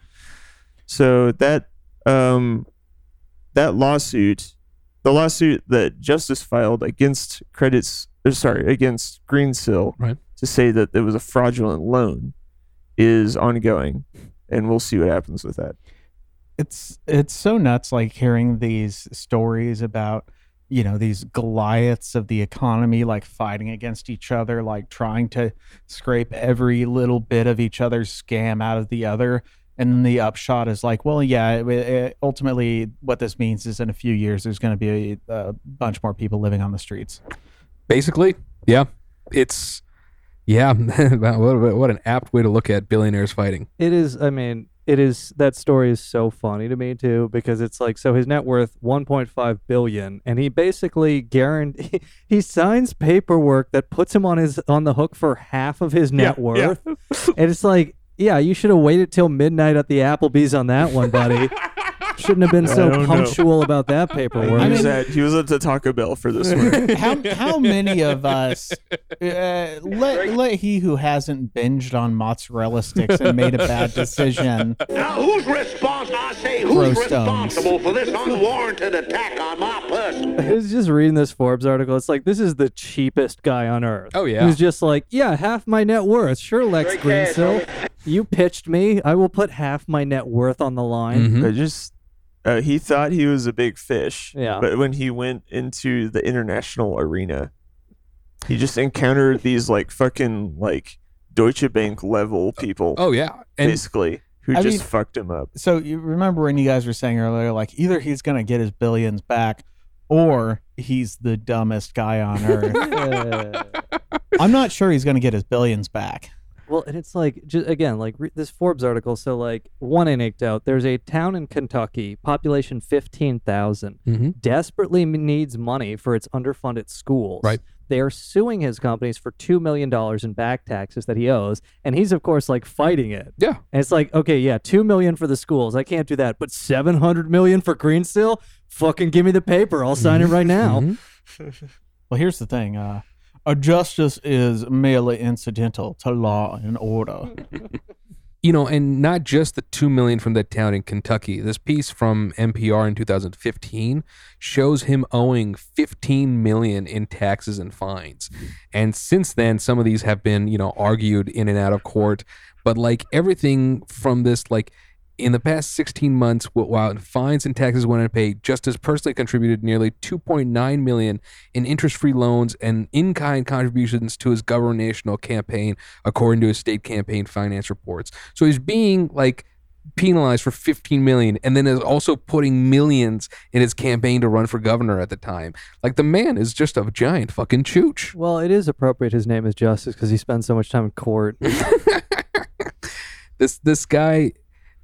so that um that lawsuit the lawsuit that justice filed against credits or sorry against greensill Right. to say that it was a fraudulent loan is ongoing and we'll see what happens with that it's it's so nuts like hearing these stories about you know these goliaths of the economy like fighting against each other like trying to scrape every little bit of each other's scam out of the other and then the upshot is like well yeah it, it- ultimately what this means is in a few years there's going to be a, a bunch more people living on the streets Basically, yeah. It's yeah. what, what what an apt way to look at billionaires fighting. It is. I mean, it is. That story is so funny to me too because it's like so his net worth 1.5 billion, and he basically guarantee he signs paperwork that puts him on his on the hook for half of his net Yeah, worth, yeah. and it's like. Yeah, you should have waited till midnight at the Applebee's on that one, buddy. Shouldn't have been so don't know. punctual about that paperwork. he, was at, he was at the Taco Bell for this one. how how many of us uh, let let he who hasn't binged on mozzarella sticks and made a bad decision Now, who's responsible? I say, Throw who's stones. responsible for this unwarranted attack on my person? I was just reading this Forbes article. It's like this is the cheapest guy on earth. Oh, yeah. Who's just like, yeah, half my net worth. Sure, Lex Greensill. You pitched me. I will put half my net worth on the line. Mhm. I just uh, he thought he was a big fish. Yeah. But when he went into the international arena, he just encountered these like fucking like Deutsche Bank level people. Oh yeah, and basically who I just mean- fucked him up. So you remember when you guys were saying earlier, like either he's gonna get his billions back, or he's the dumbest guy on earth. I'm not sure he's gonna get his billions back. Well, and it's like just again, like re- this Forbes article. So, like one anecdote: there's a town in Kentucky, population fifteen Mhm. desperately needs money for its underfunded schools. Right. They are suing his companies for two million dollars in back taxes that he owes, and he's of course like fighting it. Yeah. And it's like, okay, yeah, two million for the schools, I can't do that, but seven hundred million for Greensill, fucking give me the paper, I'll sign it right now. Mhm. Well, here's the thing: uh, a justice is merely incidental to law and order. you know, and not just the two million from that town in Kentucky. This piece from NPR in 2015 shows him owing 15 million in taxes and fines. And since then, some of these have been, you know, argued in and out of court. But like everything from this, like in the past 16 months, wh- while fines and taxes went unpaid, Justice personally contributed nearly 2.9 million in interest-free loans and in-kind contributions to his governational campaign, according to his state campaign finance reports. So he's being like penalized for 15 million and then is also putting millions in his campaign to run for governor at the time. Like the man is just a giant fucking chooch. Well, it is appropriate his name is Justice because he spends so much time in court. this this guy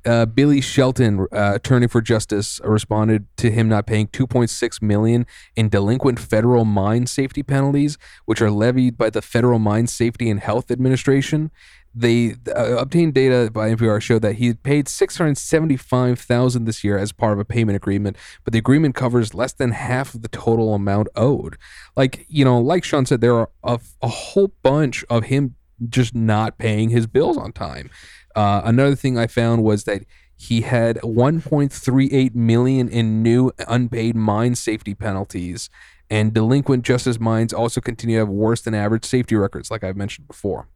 uh, Billy Shelton, uh, attorney for justice, responded to him not paying 2.6 million in delinquent federal mine safety penalties, which are levied by the Federal Mine Safety and Health Administration. They uh, obtained data by NPR showed that he paid 675,000 this year as part of a payment agreement, but the agreement covers less than half of the total amount owed. Like you know, like Sean said, there are a, a whole bunch of him just not paying his bills on time. Uh, another thing I found was that he had 1.38 million in new unpaid mine safety penalties, and delinquent justice mines also continue to have worse than average safety records, like I've mentioned before.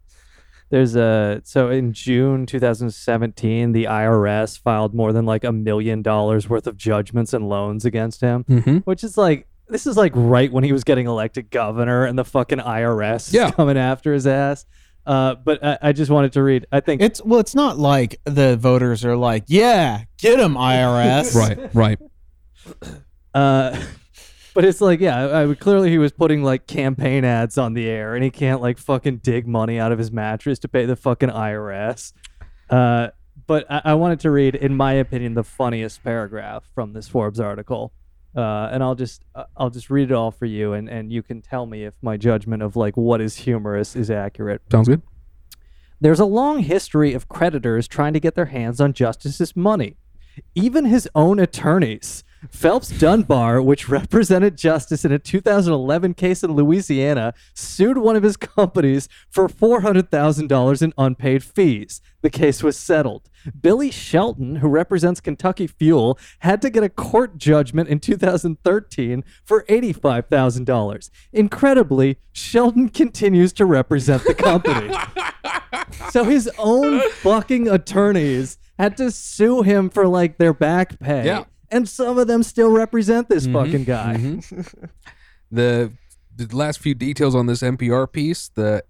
There's a so in June 2017, the IRS filed more than like a million dollars worth of judgments and loans against him, Mhm. which is like this is like right when he was getting elected governor, and the fucking IRS Yeah. is coming after his ass. Uh, but I, I just wanted to read. I think It's well, it's not like the voters are like, yeah, get him IRS. Right, right. Uh, But it's like, yeah, I, I would clearly he was putting like campaign ads on the air, and he can't like fucking dig money out of his mattress to pay the fucking IRS. Uh, but I, I wanted to read, in my opinion, the funniest paragraph from this Forbes article, uh, and I'll just uh, I'll just read it all for you, and and you can tell me if my judgment of like what is humorous is accurate. Sounds good. There's a long history of creditors trying to get their hands on Justice's money. Even his own attorneys. Phelps Dunbar, which represented Justice in a 2011 case in Louisiana, sued one of his companies for $400,000 in unpaid fees. The case was settled. Billy Shelton, who represents Kentucky Fuel, had to get a court judgment in 2013 for $85,000. Incredibly, Shelton continues to represent the company. so his own fucking attorneys had to sue him for like their back pay. Yeah. And some of them still represent this Mhm, fucking guy. mhm. the the last few details on this NPR piece, the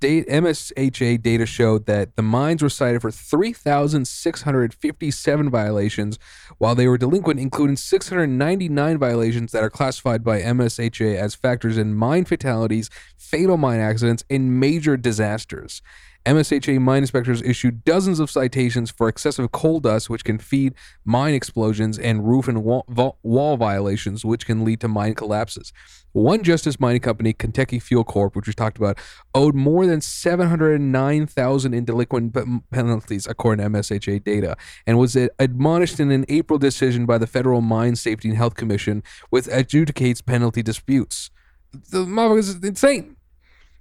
date MSHA data showed that the mines were cited for 3,657 violations, while they were delinquent, including 699 violations that are classified by MSHA as factors in mine fatalities, fatal mine accidents, and major disasters. MSHA mine inspectors issued dozens of citations for excessive coal dust, which can feed mine explosions, and roof and wall, wall violations, which can lead to mine collapses. One Justice Mining Company, Kentucky Fuel Corp., which we talked about, owed more than 709,000 in delinquent penalties, according to MSHA data, and was admonished in an April decision by the Federal Mine Safety and Health Commission, which adjudicates penalty disputes. The motherfucker is insane.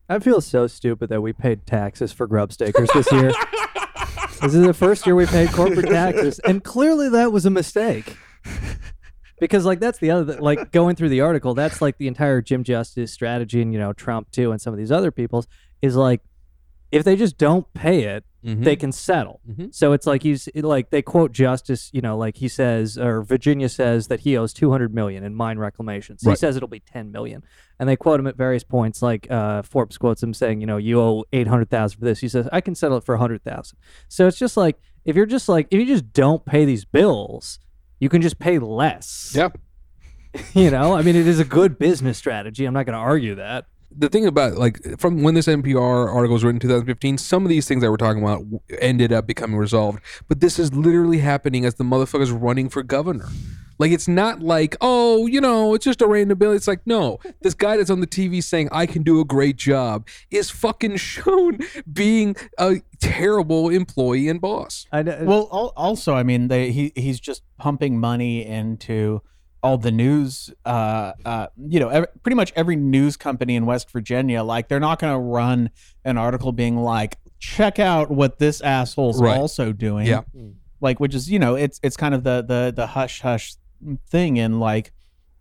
I feel so stupid that we paid taxes for grub stakers this year. this is the first year we paid corporate taxes, and clearly that was a mistake. Because like that's the other like going through the article, that's like the entire Jim Justice strategy, and you know Trump too, and some of these other people's is like if they just don't pay it, Mhm. they can settle. Mhm. So it's like he's like they quote Justice, you know, like he says or Virginia says that he owes 200 million in mine reclamation. So he says it'll be 10 million. And they quote him at various points like uh, Forbes quotes him saying, you know, you owe 800,000 for this. He says I can settle it for 100,000. So it's just like if you're just like if you just don't pay these bills, you can just pay less. Yep. you know, I mean it is a good business strategy. I'm not going to argue that. The thing about like from when this NPR article was written in 2015, some of these things that we're talking about ended up becoming resolved. But this is literally happening as the motherfucker's running for governor. Like it's not like oh you know it's just a random bill. It's like no, this guy that's on the TV saying I can do a great job is fucking shown being a terrible employee and boss. I know. Well, also, I mean, they, he he's just pumping money into all the news. Uh, uh, you know, ev pretty much every news company in West Virginia. Like, they're not going to run an article being like, "Check out what this asshole's Right. also doing." Yeah. like which is you know, it's it's kind of the the the hush hush thing in like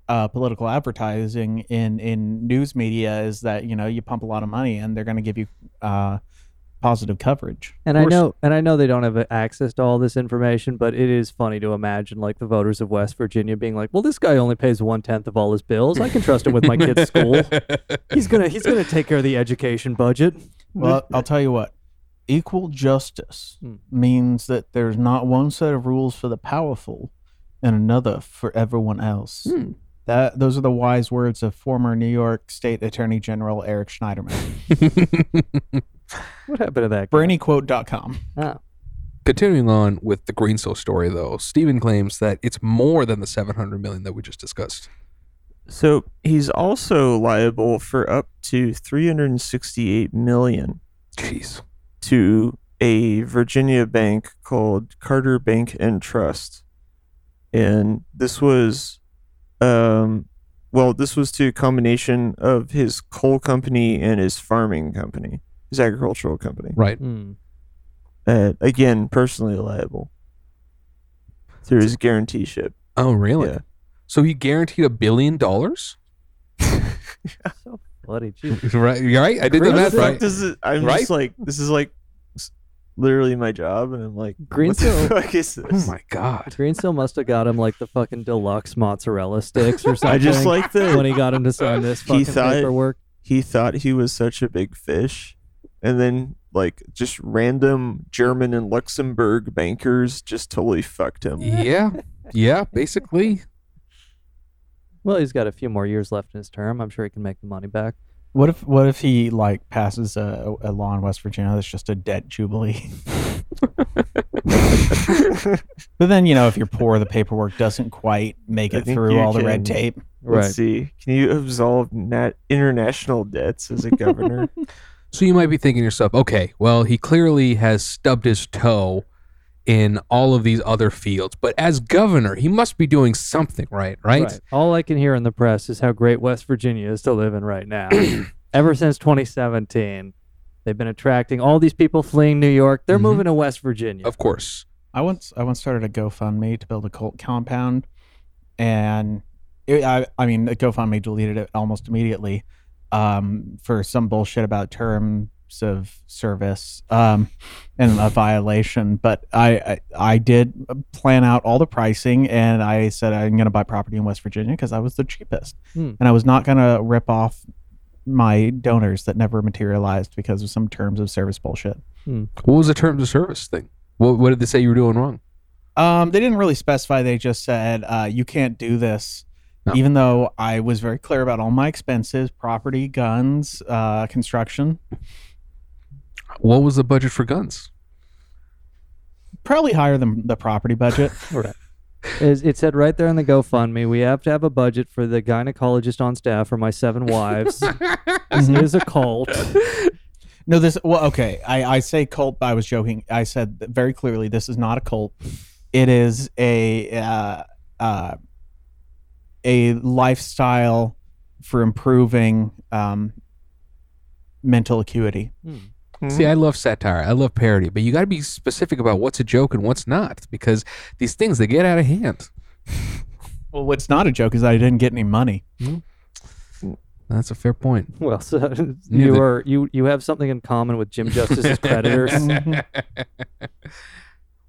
uh, political advertising in in news media is that you know you pump a lot of money and they're going to give you uh, positive coverage. And I know, and I know they don't have access to all this information, but it is funny to imagine like the voters of West Virginia being like, "Well, this guy only pays one tenth of all his bills. I can trust him with my kid's school. He's gonna, he's gonna take care of the education budget." Well, I'll tell you what. Equal justice Hmm. means that there's not one set of rules for the powerful and another for everyone else. Hmm. That those are the wise words of former New York State Attorney General Eric Schneiderman. what happened to that? guy? BrainyQuote.com. Oh. Continuing on with the Greensill story, though, Stephen claims that it's more than the 700 million that we just discussed. So he's also liable for up to 368 million. Jeez. To a Virginia bank called Carter Bank and Trust. And this was um well, this was to a combination of his coal company and his farming company, his agricultural company. Right. Hmm. Uh, again, personally liable through his guarantee ship. Oh, really? Yeah. So he guaranteed a billion dollars? So bloody geez. right? You're right. I did the math right. Does it, I'm Right? just like, this is like literally my job, and I'm like, what the Greensill- fuck is this? Oh my god. Greensill must have got him like the fucking deluxe mozzarella sticks or something. I just like the when he got him to sign this fucking he thought paperwork. he thought he was such a big fish, and then like just random German and Luxembourg bankers just totally fucked him. Yeah. Yeah, basically. Well, he's got a few more years left in his term. I'm sure he can make the money back. What if what if he like passes a, a law in West Virginia that's just a debt jubilee? but then you know, if you're poor, the paperwork doesn't quite make it through you all the red can- tape. Let's see. Can you absolve nat- international debts as a governor? So you might be thinking to yourself, okay, well, he clearly has stubbed his toe in all of these other fields, but as governor, he must be doing something right, right? All I can hear in the press is how great West Virginia is to live in right now. Ever since 2017, they've been attracting all these people fleeing New York. They're mm-hmm. moving to West Virginia. Of course. I once I once started a GoFundMe to build a cult compound, and it, I I mean the GoFundMe deleted it almost immediately um, for some bullshit about terms of service um, and a violation. But I, I I did plan out all the pricing, and I said I'm going to buy property in West Virginia because I was the cheapest, Hmm. and I was not going to rip off my donors that never materialized because of some terms of service bullshit. What was the terms of service thing? What, what did they say you were doing wrong? Um, they didn't really specify. They just said uh, you can't do this, even though I was very clear about all my expenses: property, guns, uh, construction. What was the budget for guns? Probably higher than the property budget. Right. Is- It said right there in the GoFundMe, we have to have a budget for the gynecologist on staff for my seven wives. this is a cult. No, this well, okay. I, I say cult, but I was joking. I said very clearly this is not a cult. It is a uh, uh, a lifestyle for improving um, mental acuity. See, I love satire. I love parody, but you got to be specific about what's a joke and what's not because these things they get out of hand. Well, what's not a joke is I didn't get any money. That's a fair point. Well, so Neither- you are you you have something in common with Jim Justice's creditors.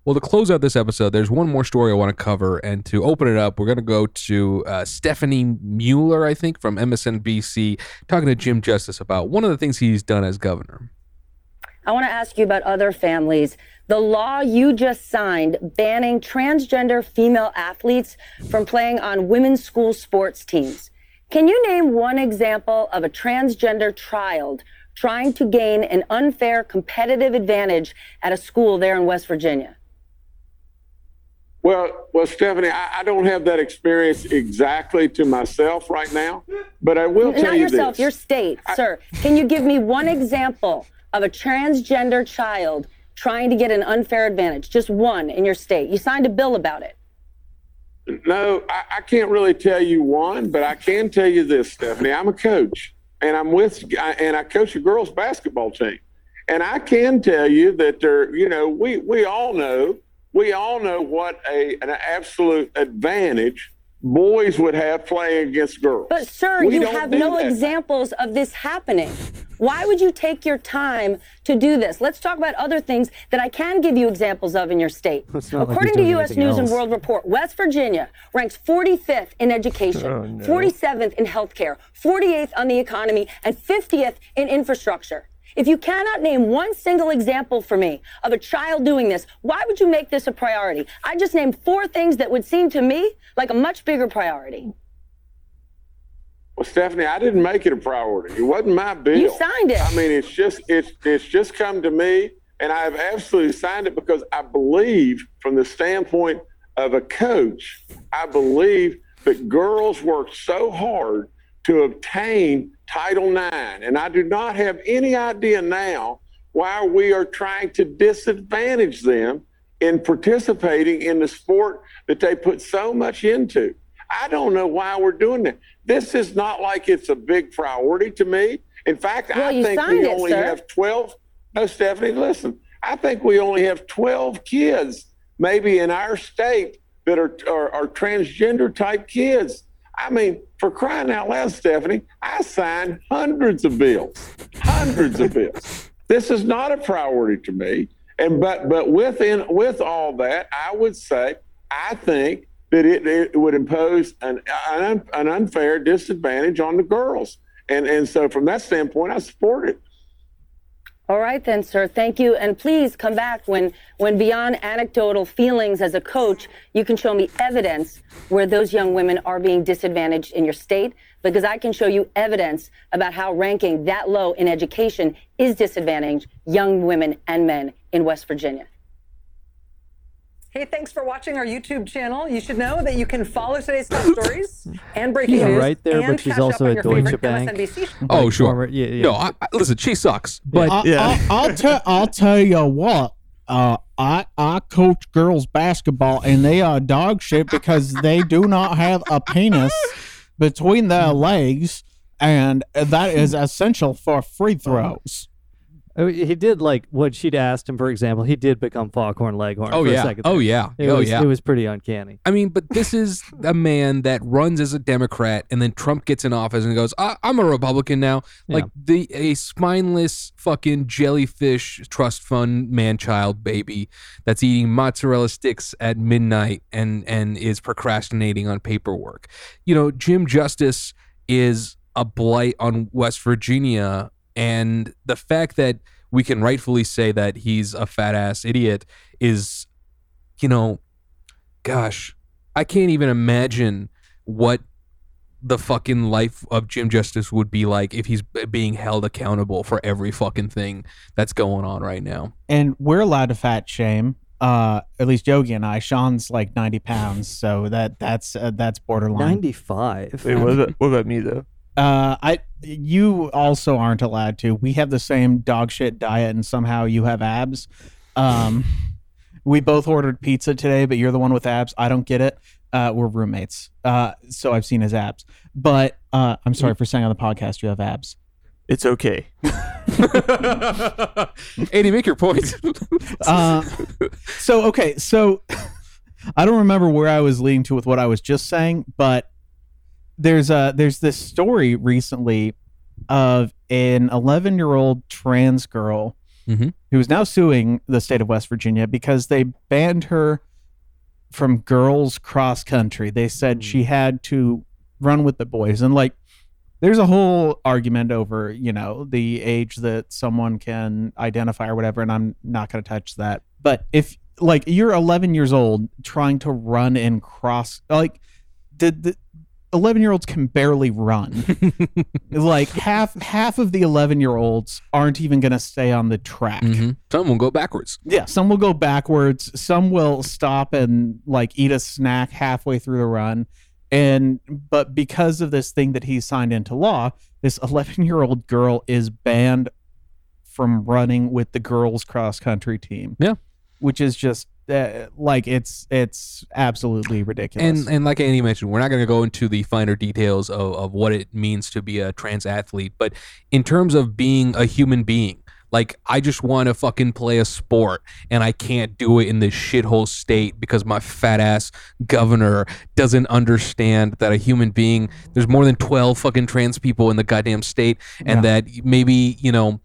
Well, to close out this episode, there's one more story I want to cover, and to open it up, we're going to go to uh, Stephanie Mueller, I think, from MSNBC, talking to Jim Justice about one of the things he's done as governor. I want to ask you about other families. The law you just signed banning transgender female athletes from playing on women's school sports teams. Can you name one example of a transgender child trying to gain an unfair competitive advantage at a school there in West Virginia? Well, well, Stephanie, I, I don't have that experience exactly to myself right now, but I will tell Not you yourself, this. your state, sir. Can you give me one example of a transgender child trying to get an unfair advantage? Just one in your state. You signed a bill about it. No, I, I can't really tell you one, but I can tell you this, Stephanie. I'm a coach, and I'm with, and I coach a girls' basketball team, and I can tell you that there, you know, we we all know, we all know what a an absolute advantage boys would have playing against girls. But, sir, We you have no that. examples of this happening. Why would you take your time to do this? Let's talk about other things that I can give you examples of in your state. It's not like According to U.S. anything News and. World Report, West Virginia ranks 45th in education, Oh, no. 47th in healthcare, 48th on the economy, and 50th in infrastructure. If you cannot name one single example for me of a child doing this, why would you make this a priority? I just named four things that would seem to me like a much bigger priority. Well, Stephanie, I didn't make it a priority. It wasn't my bill. You signed it. I mean, it's just it's it's just come to me, and I have absolutely signed it because I believe, from the standpoint of a coach, I believe that girls work so hard to obtain Title IX, and I do not have any idea now why we are trying to disadvantage them in participating in the sport that they put so much into. I don't know why we're doing that. This is not like it's a big priority to me. In fact, Well, I think we it, only sir. have 12. No, Stephanie, listen. I think we only have 12 kids, maybe in our state, that are, are, are transgender type kids. I mean, for crying out loud, Stephanie, I signed hundreds of bills, hundreds of bills. This is not a priority to me. And but but within with all that, I would say I think that it, it would impose an, an an unfair disadvantage on the girls. And and so from that standpoint, I support it. All right then, sir. Thank you. And please come back when when beyond anecdotal feelings as a coach, you can show me evidence where those young women are being disadvantaged in your state because I can show you evidence about how ranking that low in education is disadvantaged young women and men in West Virginia. Hey, thanks for watching our YouTube channel. You should know that you can follow today's top stories and breaking Yeah, news. right there, and but she's catch up also on at your Deutsche favorite Bank. MSNBC Oh, Like sure. former- yeah, yeah. No, I, I- listen, she sucks, but I, I, I'll tell I'll tell you what. Uh, I I coach girls basketball and they are dog shit because they do not have a penis between their legs, and that is essential for free throws. Oh, he did like what she'd asked him, for example. He did become Foghorn Leghorn. Oh, for yeah. A second Oh, yeah. It Oh, was, yeah. It was pretty uncanny. I mean, but this is a man that runs as a Democrat, and then Trump gets in office and goes, I- "I'm a Republican now." Like the a spineless fucking jellyfish trust fund man child baby that's eating mozzarella sticks at midnight and and is procrastinating on paperwork. You know, Jim Justice is a blight on West Virginia, and the fact that we can rightfully say that he's a fat ass idiot is, you know, gosh, I can't even imagine what the fucking life of Jim Justice would be like if he's being held accountable for every fucking thing that's going on right now. And we're allowed to fat shame. Uh, at least Yogi and I. Sean's like ninety pounds, so that that's uh, that's borderline. Ninety-five. Wait, what about, what about me though? Uh, I you also aren't allowed to. We have the same dog shit diet, and somehow you have abs. Um, we both ordered pizza today, but you're the one with abs. I don't get it. Uh, we're roommates. Uh, so I've seen his abs, but uh, I'm sorry for saying on the podcast you have abs. It's okay. Andy, make your point. Uh, so okay, so I don't remember where I was leading to with what I was just saying, but there's a there's this story recently of an 11 year old trans girl Mhm. who is now suing the state of West Virginia because they banned her from girls cross country. They said she had to run with the boys, and like there's a whole argument over you know the age that someone can identify or whatever and i'm not going to touch that but if like you're 11 years old trying to run and cross like the, the 11 year olds can barely run like half half of the 11 year olds aren't even going to stay on the track Mhm. Some will go backwards. yeah, some will go backwards. Some will stop and like eat a snack halfway through the run. And but because of this thing that he signed into law, this 11 year old girl is banned from running with the girls cross country team. Yeah, which is just uh, like it's it's absolutely ridiculous. And and like Andy mentioned, we're not going to go into the finer details of, of what it means to be a trans athlete, but in terms of being a human being, like I just want to fucking play a sport and I can't do it in this shithole state because my fat ass governor doesn't understand that a human being there's more than 12 fucking trans people in the goddamn state and that maybe, you know,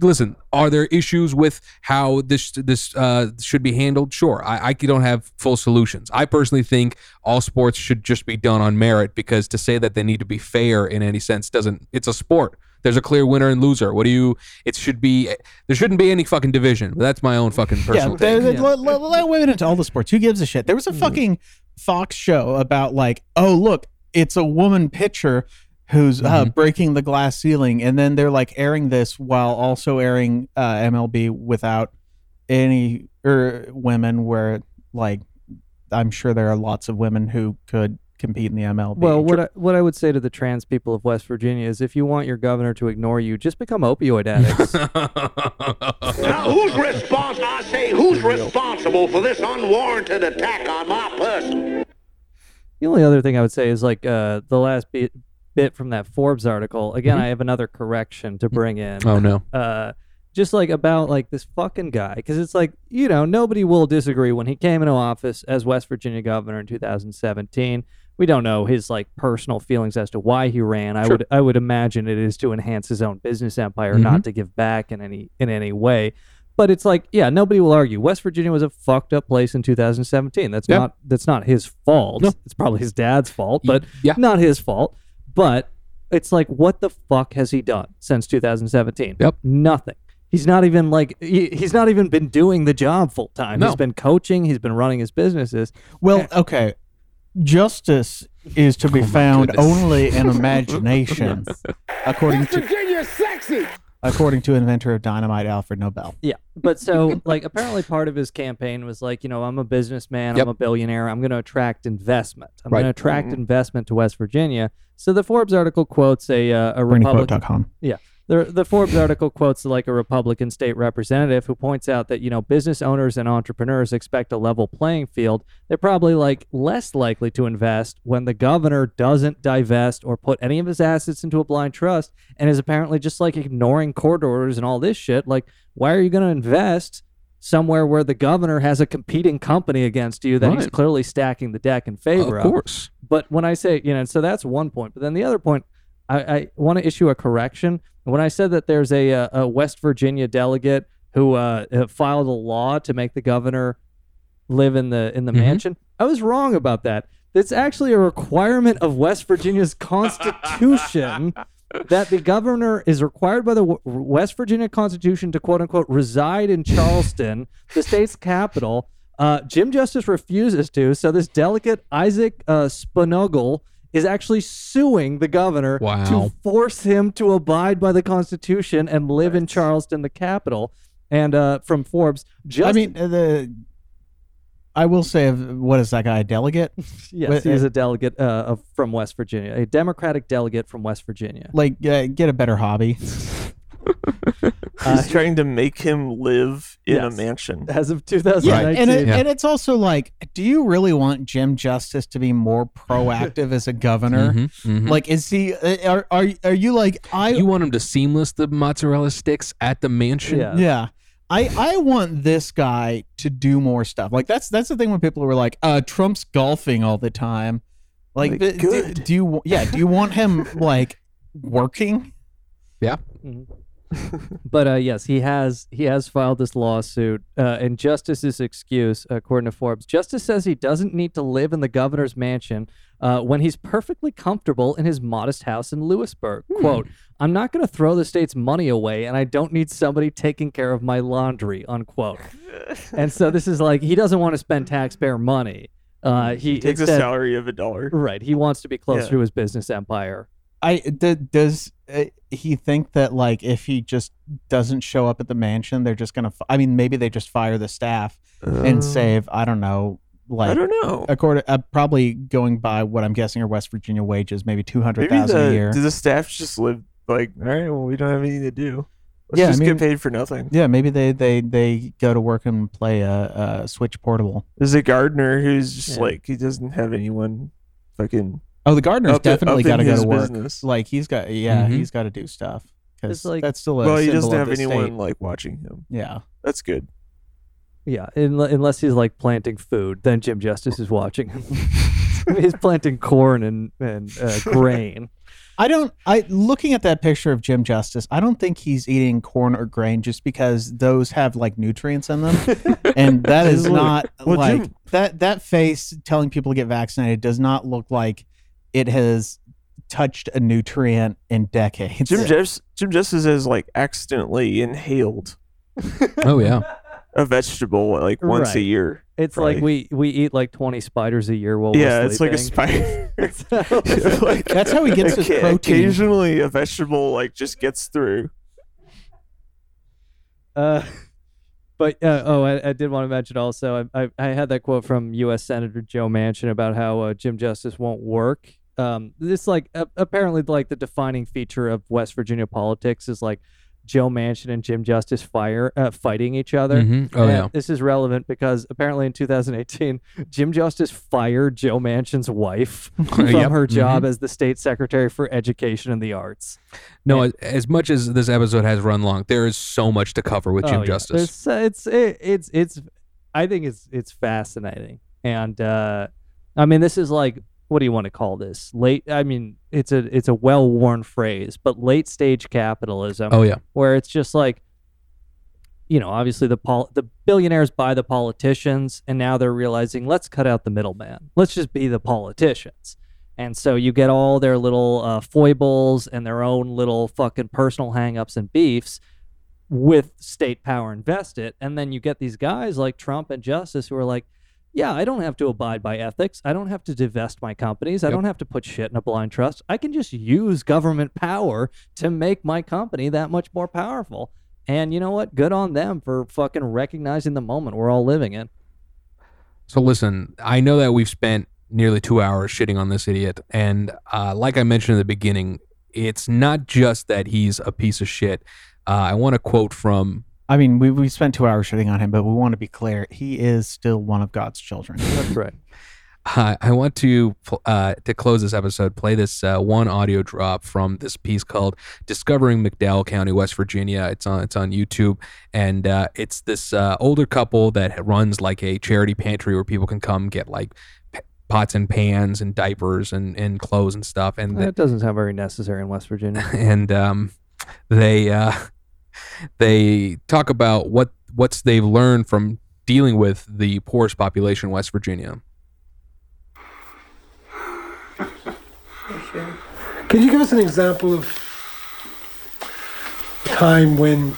listen are there issues with how this this uh, should be handled? Sure I, I don't have full solutions. I personally think all sports should just be done on merit because to say that they need to be fair in any sense doesn't it's a sport. There's a clear winner and loser. What do you it should be there shouldn't be any fucking division. That's my own fucking personal yeah, they- Let, let- let women into all the sports. Who gives a shit? There was a fucking Fox show about like, oh look, it's a woman pitcher who's uh, breaking the glass ceiling, and then they're like airing this while also airing uh, MLB without any er, women. Where like, I'm sure there are lots of women who could compete in the MLB. Well, what I, what I would say to the trans people of West Virginia is, if you want your governor to ignore you, just become opioid addicts. Now, who's responsible? I say, who's responsible for this unwarranted attack on my person? The only other thing I would say is like uh, the last bit, bit from that Forbes article. Again, Mhm. I have another correction to bring in. Oh, no. Uh, just like about like this fucking guy, because it's like you know nobody will disagree when he came into office as West Virginia governor in 2017. We don't know his like personal feelings as to why he ran. I would I would imagine it is to enhance his own business empire, Mhm. not to give back in any in any way. But it's like, yeah, nobody will argue. West Virginia was a fucked up place in 2017. That's Yeah. not that's not his fault. It's probably his dad's fault, but yeah. not his fault. But it's like, what the fuck has he done since 2017? Yep. Nothing. He's not even like he, he's not even been doing the job full time. No. He's been coaching. He's been running his businesses. Well, okay. Justice is to be oh found goodness. only in imagination, according to Virginia's sexy. According to inventor of dynamite Alfred Nobel. Yeah, but so like apparently part of his campaign was like, you know, I'm a businessman, Yep. I'm a billionaire, I'm going to attract investment. I'm Right. going to attract Mhm. investment to West Virginia. So the Forbes article quotes a uh, a Republican. BrainyQuote.com. Yeah. The, the Forbes article quotes like a Republican state representative who points out that, you know, business owners and entrepreneurs expect a level playing field. They're probably like less likely to invest when the governor doesn't divest or put any of his assets into a blind trust and is apparently just like ignoring court orders and all this shit. Like, why are you going to invest somewhere where the governor has a competing company against you that he's clearly stacking the deck in favor Of of? course. But when I say, you know, so that's one point. But then the other point, I, I want to issue a correction. When I said that there's a, uh, a West Virginia delegate who uh, uh, filed a law to make the governor live in the in the Mhm. mansion, I was wrong about that. It's actually a requirement of West Virginia's constitution that the governor is required by the W- West Virginia Constitution to quote unquote reside in Charleston, the state's capital. Uh, Jim Justice refuses to, so this delegate Isaac uh, Sponaugle is actually suing the governor Wow. to force him to abide by the Constitution and live in Charleston, the capital. And uh, from Forbes, just I mean, uh, the I will say, of- what is that guy? A delegate? yes, What- he's uh, a delegate uh, from West Virginia, a Democratic delegate from West Virginia. like uh, get a better hobby. He's trying to make him live in a mansion. As of Yeah, and it, and it's also like, do you really want Jim Justice to be more proactive as a governor? Mhm, mhm. Like, is he? uh, Are are are you like I? You want him to seamless the mozzarella sticks at the mansion? Yeah. I, I want this guy to do more stuff. Like that's that's the thing when people were like, uh, Trump's golfing all the time. Like, Like, th- do, do you yeah, do you want him like working? Yeah. but uh, yes, he has he has filed this lawsuit, uh, and Justice's excuse, according to Forbes, Justice says he doesn't need to live in the governor's mansion uh, when he's perfectly comfortable in his modest house in Lewisburg. Quote: "I'm not going to throw the state's money away, and I don't need somebody taking care of my laundry." Unquote. and so this is like he doesn't want to spend taxpayer money. Uh, he Takes a salary of a dollar. Right. He wants to be closer Yeah. to his business empire. I d- does uh, he think that like if he just doesn't show up at the mansion, they're just gonna? F- I mean, maybe they just fire the staff and save. I don't know. Like I don't know. According, uh, probably going by what I'm guessing are West Virginia wages, maybe two hundred Maybe thousand the, a year. do the staff just live like, all right, well, we don't have anything to do. Let's Yeah, I just mean- get paid for nothing. Yeah, maybe they they they go to work and play a, a Switch portable. There's a gardener who's just Yeah. like he doesn't have anyone fucking. Oh, the gardener's up in- definitely up in got to go his to work. business. Like he's got, yeah, Mhm. he's got to do stuff because It's like- that's still a Well, he doesn't of have the anyone state. like watching him. Yeah, That's good. Yeah, un- unless he's like planting food, then Jim Justice is watching him. he's planting corn and and uh, grain. I don't. I looking at that picture of Jim Justice, I don't think he's eating corn or grain just because those have like nutrients in them, and that is Well, not well, like Jim- that. That face telling people to get vaccinated does not look like it has touched a nutrient in decades. Jim Jeffs, Jim Justice has like accidentally inhaled Oh yeah. a vegetable like once a year. It's probably. like we we eat like twenty spiders a year while yeah, we're it's like a sleeping. spider. like, That's how he gets his occa- protein. Occasionally, a vegetable like just gets through. Uh, but uh, oh, I, I did want to mention also. I, I I had that quote from U.S. Senator Joe Manchin about how uh, Jim Justice won't work. Um, this like uh, apparently like the defining feature of West Virginia politics is like Joe Manchin and Jim Justice fire uh, fighting each other. Mhm. Oh, And yeah. This is relevant because apparently in 2018, Jim Justice fired Joe Manchin's wife from Yep. her job Mhm. as the state secretary for education and the arts. No, as- as much as this episode has run long, there is so much to cover with Jim Oh, yeah. Justice. There's, uh, it's it, it's it's I think it's it's fascinating, and uh, I mean this is like what do you want to call this? Late. I mean it's a it's a well worn phrase, but late stage capitalism. Oh, yeah. where it's just like. You know, obviously the pol- the billionaires buy the politicians, and now they're realizing let's cut out the middleman. Let's just be the politicians. And so you get all their little uh, foibles and their own little fucking personal hangups and beefs, with state power invested. And then you get these guys like Trump and Justice who are like, yeah, I don't have to abide by ethics. I don't have to divest my companies. I Yep. don't have to put shit in a blind trust. I can just use government power to make my company that much more powerful. And you know what? Good on them for fucking recognizing the moment we're all living in. So listen, I know that we've spent nearly two hours shitting on this idiot, and uh, like I mentioned in the beginning, it's not just that he's a piece of shit. Uh, I want to quote from. I mean, we we spent two hours shitting on him, but we want to be clear: he is still one of God's children. That's right. Uh, I want to uh, to close this episode, play this uh, one audio drop from this piece called "Discovering McDowell County, West Virginia." It's on it's on YouTube, and uh, it's this uh, older couple that runs like a charity pantry where people can come get like pots and pans and diapers and, and clothes and stuff. And That doesn't sound very necessary in West Virginia. and um, they uh, they talk about what what's they've learned from dealing with the poorest population in West Virginia. Can you give us an example of a time when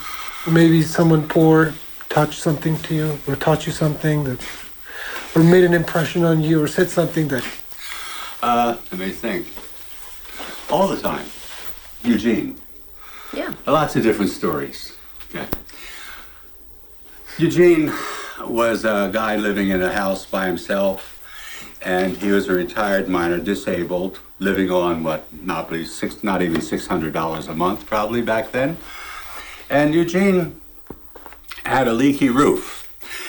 maybe someone poor touched something to you or taught you something that or made an impression on you or said something that Uh, let me think. All the time. Eugene. Yeah. Lots of different stories. Okay. Eugene was a guy living in a house by himself, and he was a retired miner, disabled, living on what, not, six, not even $600 a month, probably back then. And Eugene had a leaky roof.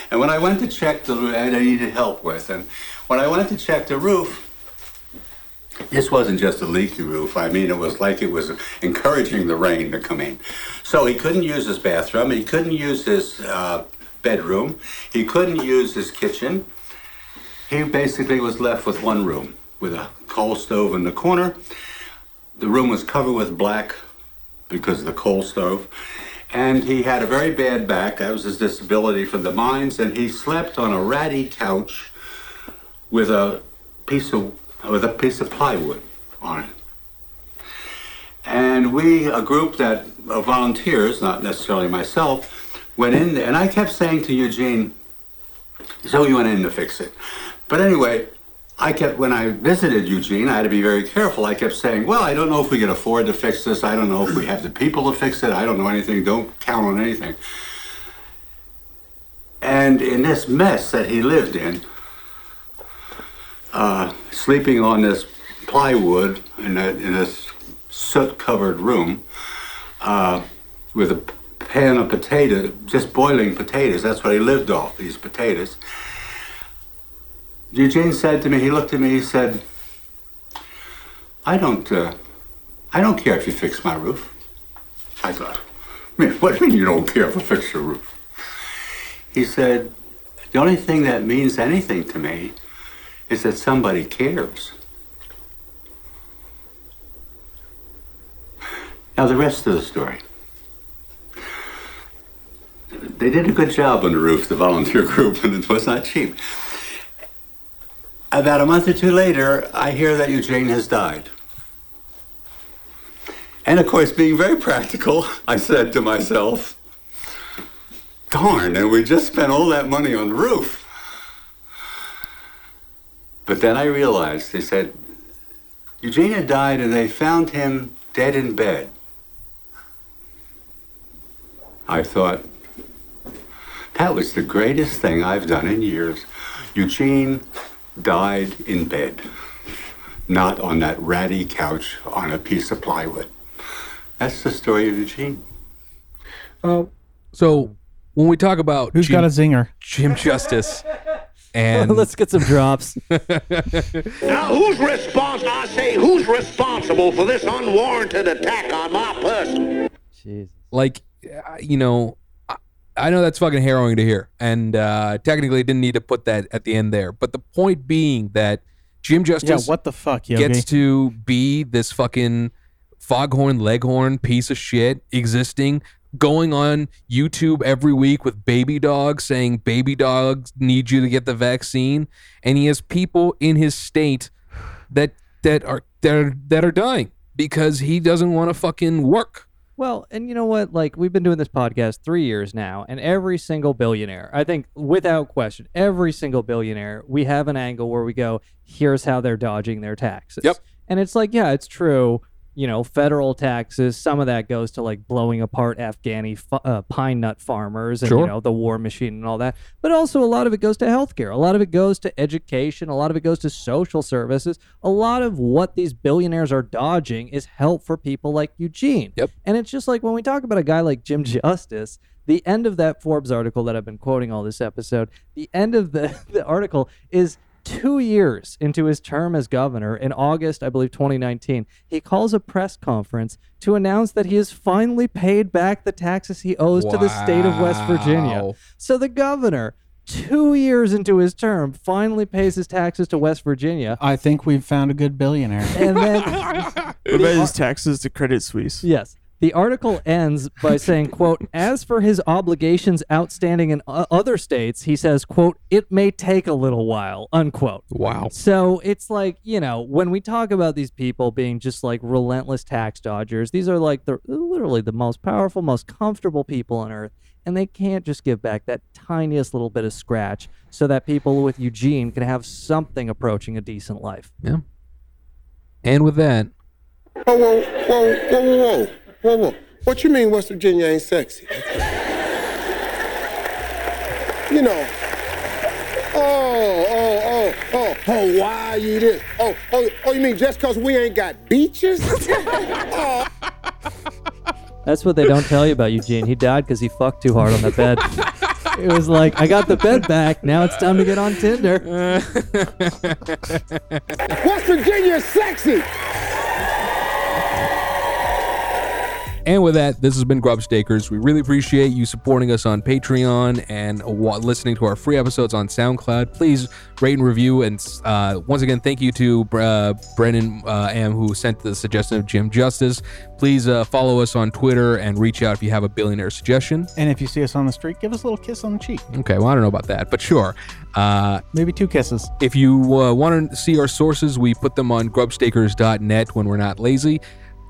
And when I went to check the roof, I needed help with, and when I went to check the roof, this wasn't just a leaky roof. I mean, it was like it was encouraging the rain to come in. So he couldn't use his bathroom. He couldn't use his uh, bedroom. He couldn't use his kitchen. He basically was left with one room with a coal stove in the corner. The room was covered with black because of the coal stove. And he had a very bad back. That was his disability from the mines. And he slept on a ratty couch with a piece of with a piece of plywood on it. And we, a group that of volunteers, not necessarily myself, went in there. And I kept saying to Eugene, so we went in to fix it. But anyway, I kept, when I visited Eugene, I had to be very careful. I kept saying, well, I don't know if we can afford to fix this. I don't know if we have the people to fix it. I don't know anything. Don't count on anything. And in this mess that he lived in, uh, sleeping on this plywood in, a, in this soot-covered room uh, with a pan of potatoes, just boiling potatoes. That's what he lived off, these potatoes. Eugene said to me, he looked at me, he said, I don't, uh, I don't care if you fix my roof. I thought, "Man, what do you mean you don't care if I fix your roof? He said, the only thing that means anything to me is that somebody cares. Now, the rest of the story. They did a good job on the roof, the volunteer group, and it was not cheap. About a month or two later, I hear that Eugene has died. And of course, being very practical, I said to myself, darn, and we just spent all that money on the roof. But then I realized, they said, Eugene had died and they found him dead in bed. I thought, that was the greatest thing I've done in years. Eugene died in bed, not on that ratty couch on a piece of plywood. That's the story of Eugene. Oh, so when we talk about Who's got a zinger? Jim Justice, and Let's get some drops. Now, who's responsible? I say, who's responsible for this unwarranted attack on my person? Jesus. Like uh, you know I, I know that's fucking harrowing to hear and uh technically didn't need to put that at the end there but the point being that jim justice yeah, what the fuck, Yogi? gets to be this fucking foghorn leghorn piece of shit existing going on youtube every week with baby dogs saying baby dogs need you to get the vaccine and he has people in his state that that are that are, that are dying because he doesn't want to fucking work Well, and you know what? Like we've been doing this podcast three years now, and every single billionaire, I think, without question, every single billionaire, we have an angle where we go, "Here's how they're dodging their taxes." Yep. And it's like, yeah, it's true. You know, federal taxes. Some of that goes to like blowing apart Afghani f- uh, pine nut farmers and you know the war machine and all that. But also a lot of it goes to healthcare. A lot of it goes to education. A lot of it goes to social services. A lot of what these billionaires are dodging is help for people like Eugene. Yep. And it's just like when we talk about a guy like Jim Justice, the end of that Forbes article that I've been quoting all this episode, the end of the, the article is two years into his term as governor in August, I believe 2019. He calls a press conference to announce that he has finally paid back the taxes he owes to the state of West Virginia. So the governor, two years into his term, finally pays his taxes to West Virginia. I think we've found a good billionaire. And then What about his taxes to Credit Suisse? Yes. The article ends by saying, quote, as for his obligations outstanding in o- other states, he says, quote, it may take a little while, unquote. Wow. So it's like, you know, when we talk about these people being just like relentless tax dodgers, these are like the literally the most powerful, most comfortable people on earth. And they can't just give back that tiniest little bit of scratch so that people with Eugene can have something approaching a decent life. Yeah. And with that, Whoa, whoa, whoa, whoa, whoa, whoa, whoa. What you mean West Virginia ain't sexy? You know. Oh, oh, oh, oh, Hawaii this. Oh, oh, oh, you mean just because we ain't got beaches? oh, That's what they don't tell you about Eugene. He died because he fucked too hard on the bed. It was like, I got the bed back. Now it's time to get on Tinder. West Virginia's sexy. And with that, this has been Grubstakers. We really appreciate you supporting us on Patreon and listening to our free episodes on SoundCloud. Please rate and review. And uh, once again, thank you to uh, Brennan uh, Am who sent the suggestion of Jim Justice. Please uh, follow us on Twitter and reach out if you have a billionaire suggestion. And if you see us on the street, give us a little kiss on the cheek. Okay, well, I don't know about that, but sure. Uh, Maybe two kisses. If you uh, want to see our sources, we put them on grubstakers.net when we're not lazy.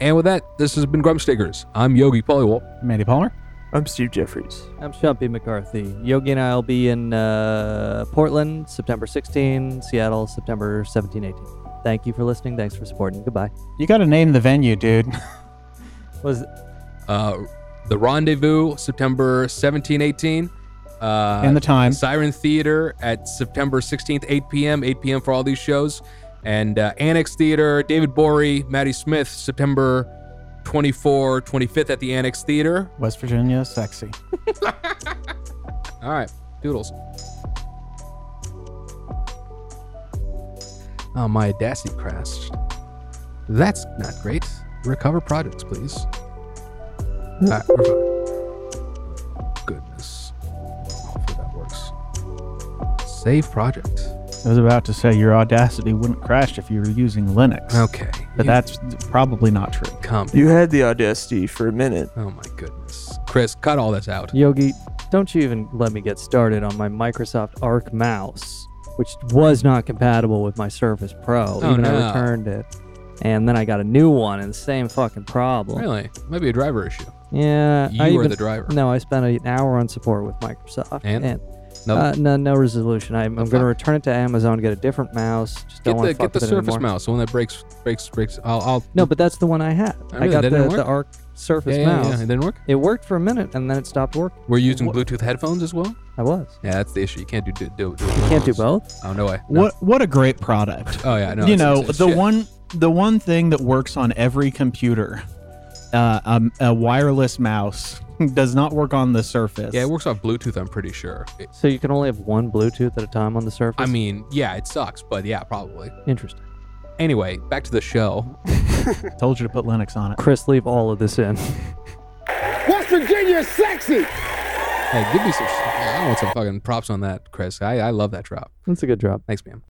And with that, this has been Grubstakers. I'm Yogi Paliwal. Mandy Palmer. I'm Steve Jeffries. I'm Shumpy McCarthy. Yogi and I will be in uh, Portland September 16, Seattle September 17, 18. Thank you for listening. Thanks for supporting. Goodbye. You got to name the venue, dude. Was Uh, the Rendezvous, September 17, 18. Uh, And the time. Siren Theater at September 16th, 8 p.m. 8 p.m. for all these shows. And uh, Annex Theater, David Bory, Maddie Smith, September 24, 25th at the Annex Theater. West Virginia, sexy. All right, doodles. Oh, my Audacity crashed. That's not great. Recover projects, please. All right, we're fine. Goodness. Hopefully that works. Save project. I was about to say your Audacity wouldn't crash if you were using Linux. Okay. But that's probably not true. Come. You had the Audacity for a minute. Oh my goodness. Chris, cut all this out. Yogi, don't you even let me get started on my Microsoft Arc mouse, which was not compatible with my Surface Pro. Oh, even I returned it. And then I got a new one and the same fucking problem. Really? Might be a driver issue. Yeah. You I are even- the driver. No, I spent an hour on support with Microsoft. And? No? Uh, no, no resolution. I'm, I'm going to return it to Amazon, get a different mouse. Just Get don't want the to get the with Surface anymore. mouse, the one that breaks breaks breaks. I'll, I'll No, but that's the one I had. Oh, I got That the, the? Arc Surface Yeah, yeah, mouse. yeah. It didn't work? It worked for a minute and then it stopped working. We're using What- Bluetooth headphones as well. I was. Yeah, that's the issue. You can't do do, do, do You can't do both? Oh no way. No. What what a great product. Oh yeah, no. you it's- know it's- it's the shit. one the one thing that works on every computer, uh, um, a wireless mouse does not work on the Surface. Yeah, it works off Bluetooth. I'm pretty sure. It- So you can only have one Bluetooth at a time on the Surface? I mean, yeah, it sucks, but yeah, probably. Interesting. Anyway, back to the show. Told you to put Linux on it. Chris, leave all of this in. West Virginia's sexy. Hey, give me some. I want some fucking props on that, Chris. I, I love that drop. That's a good drop. Thanks, man.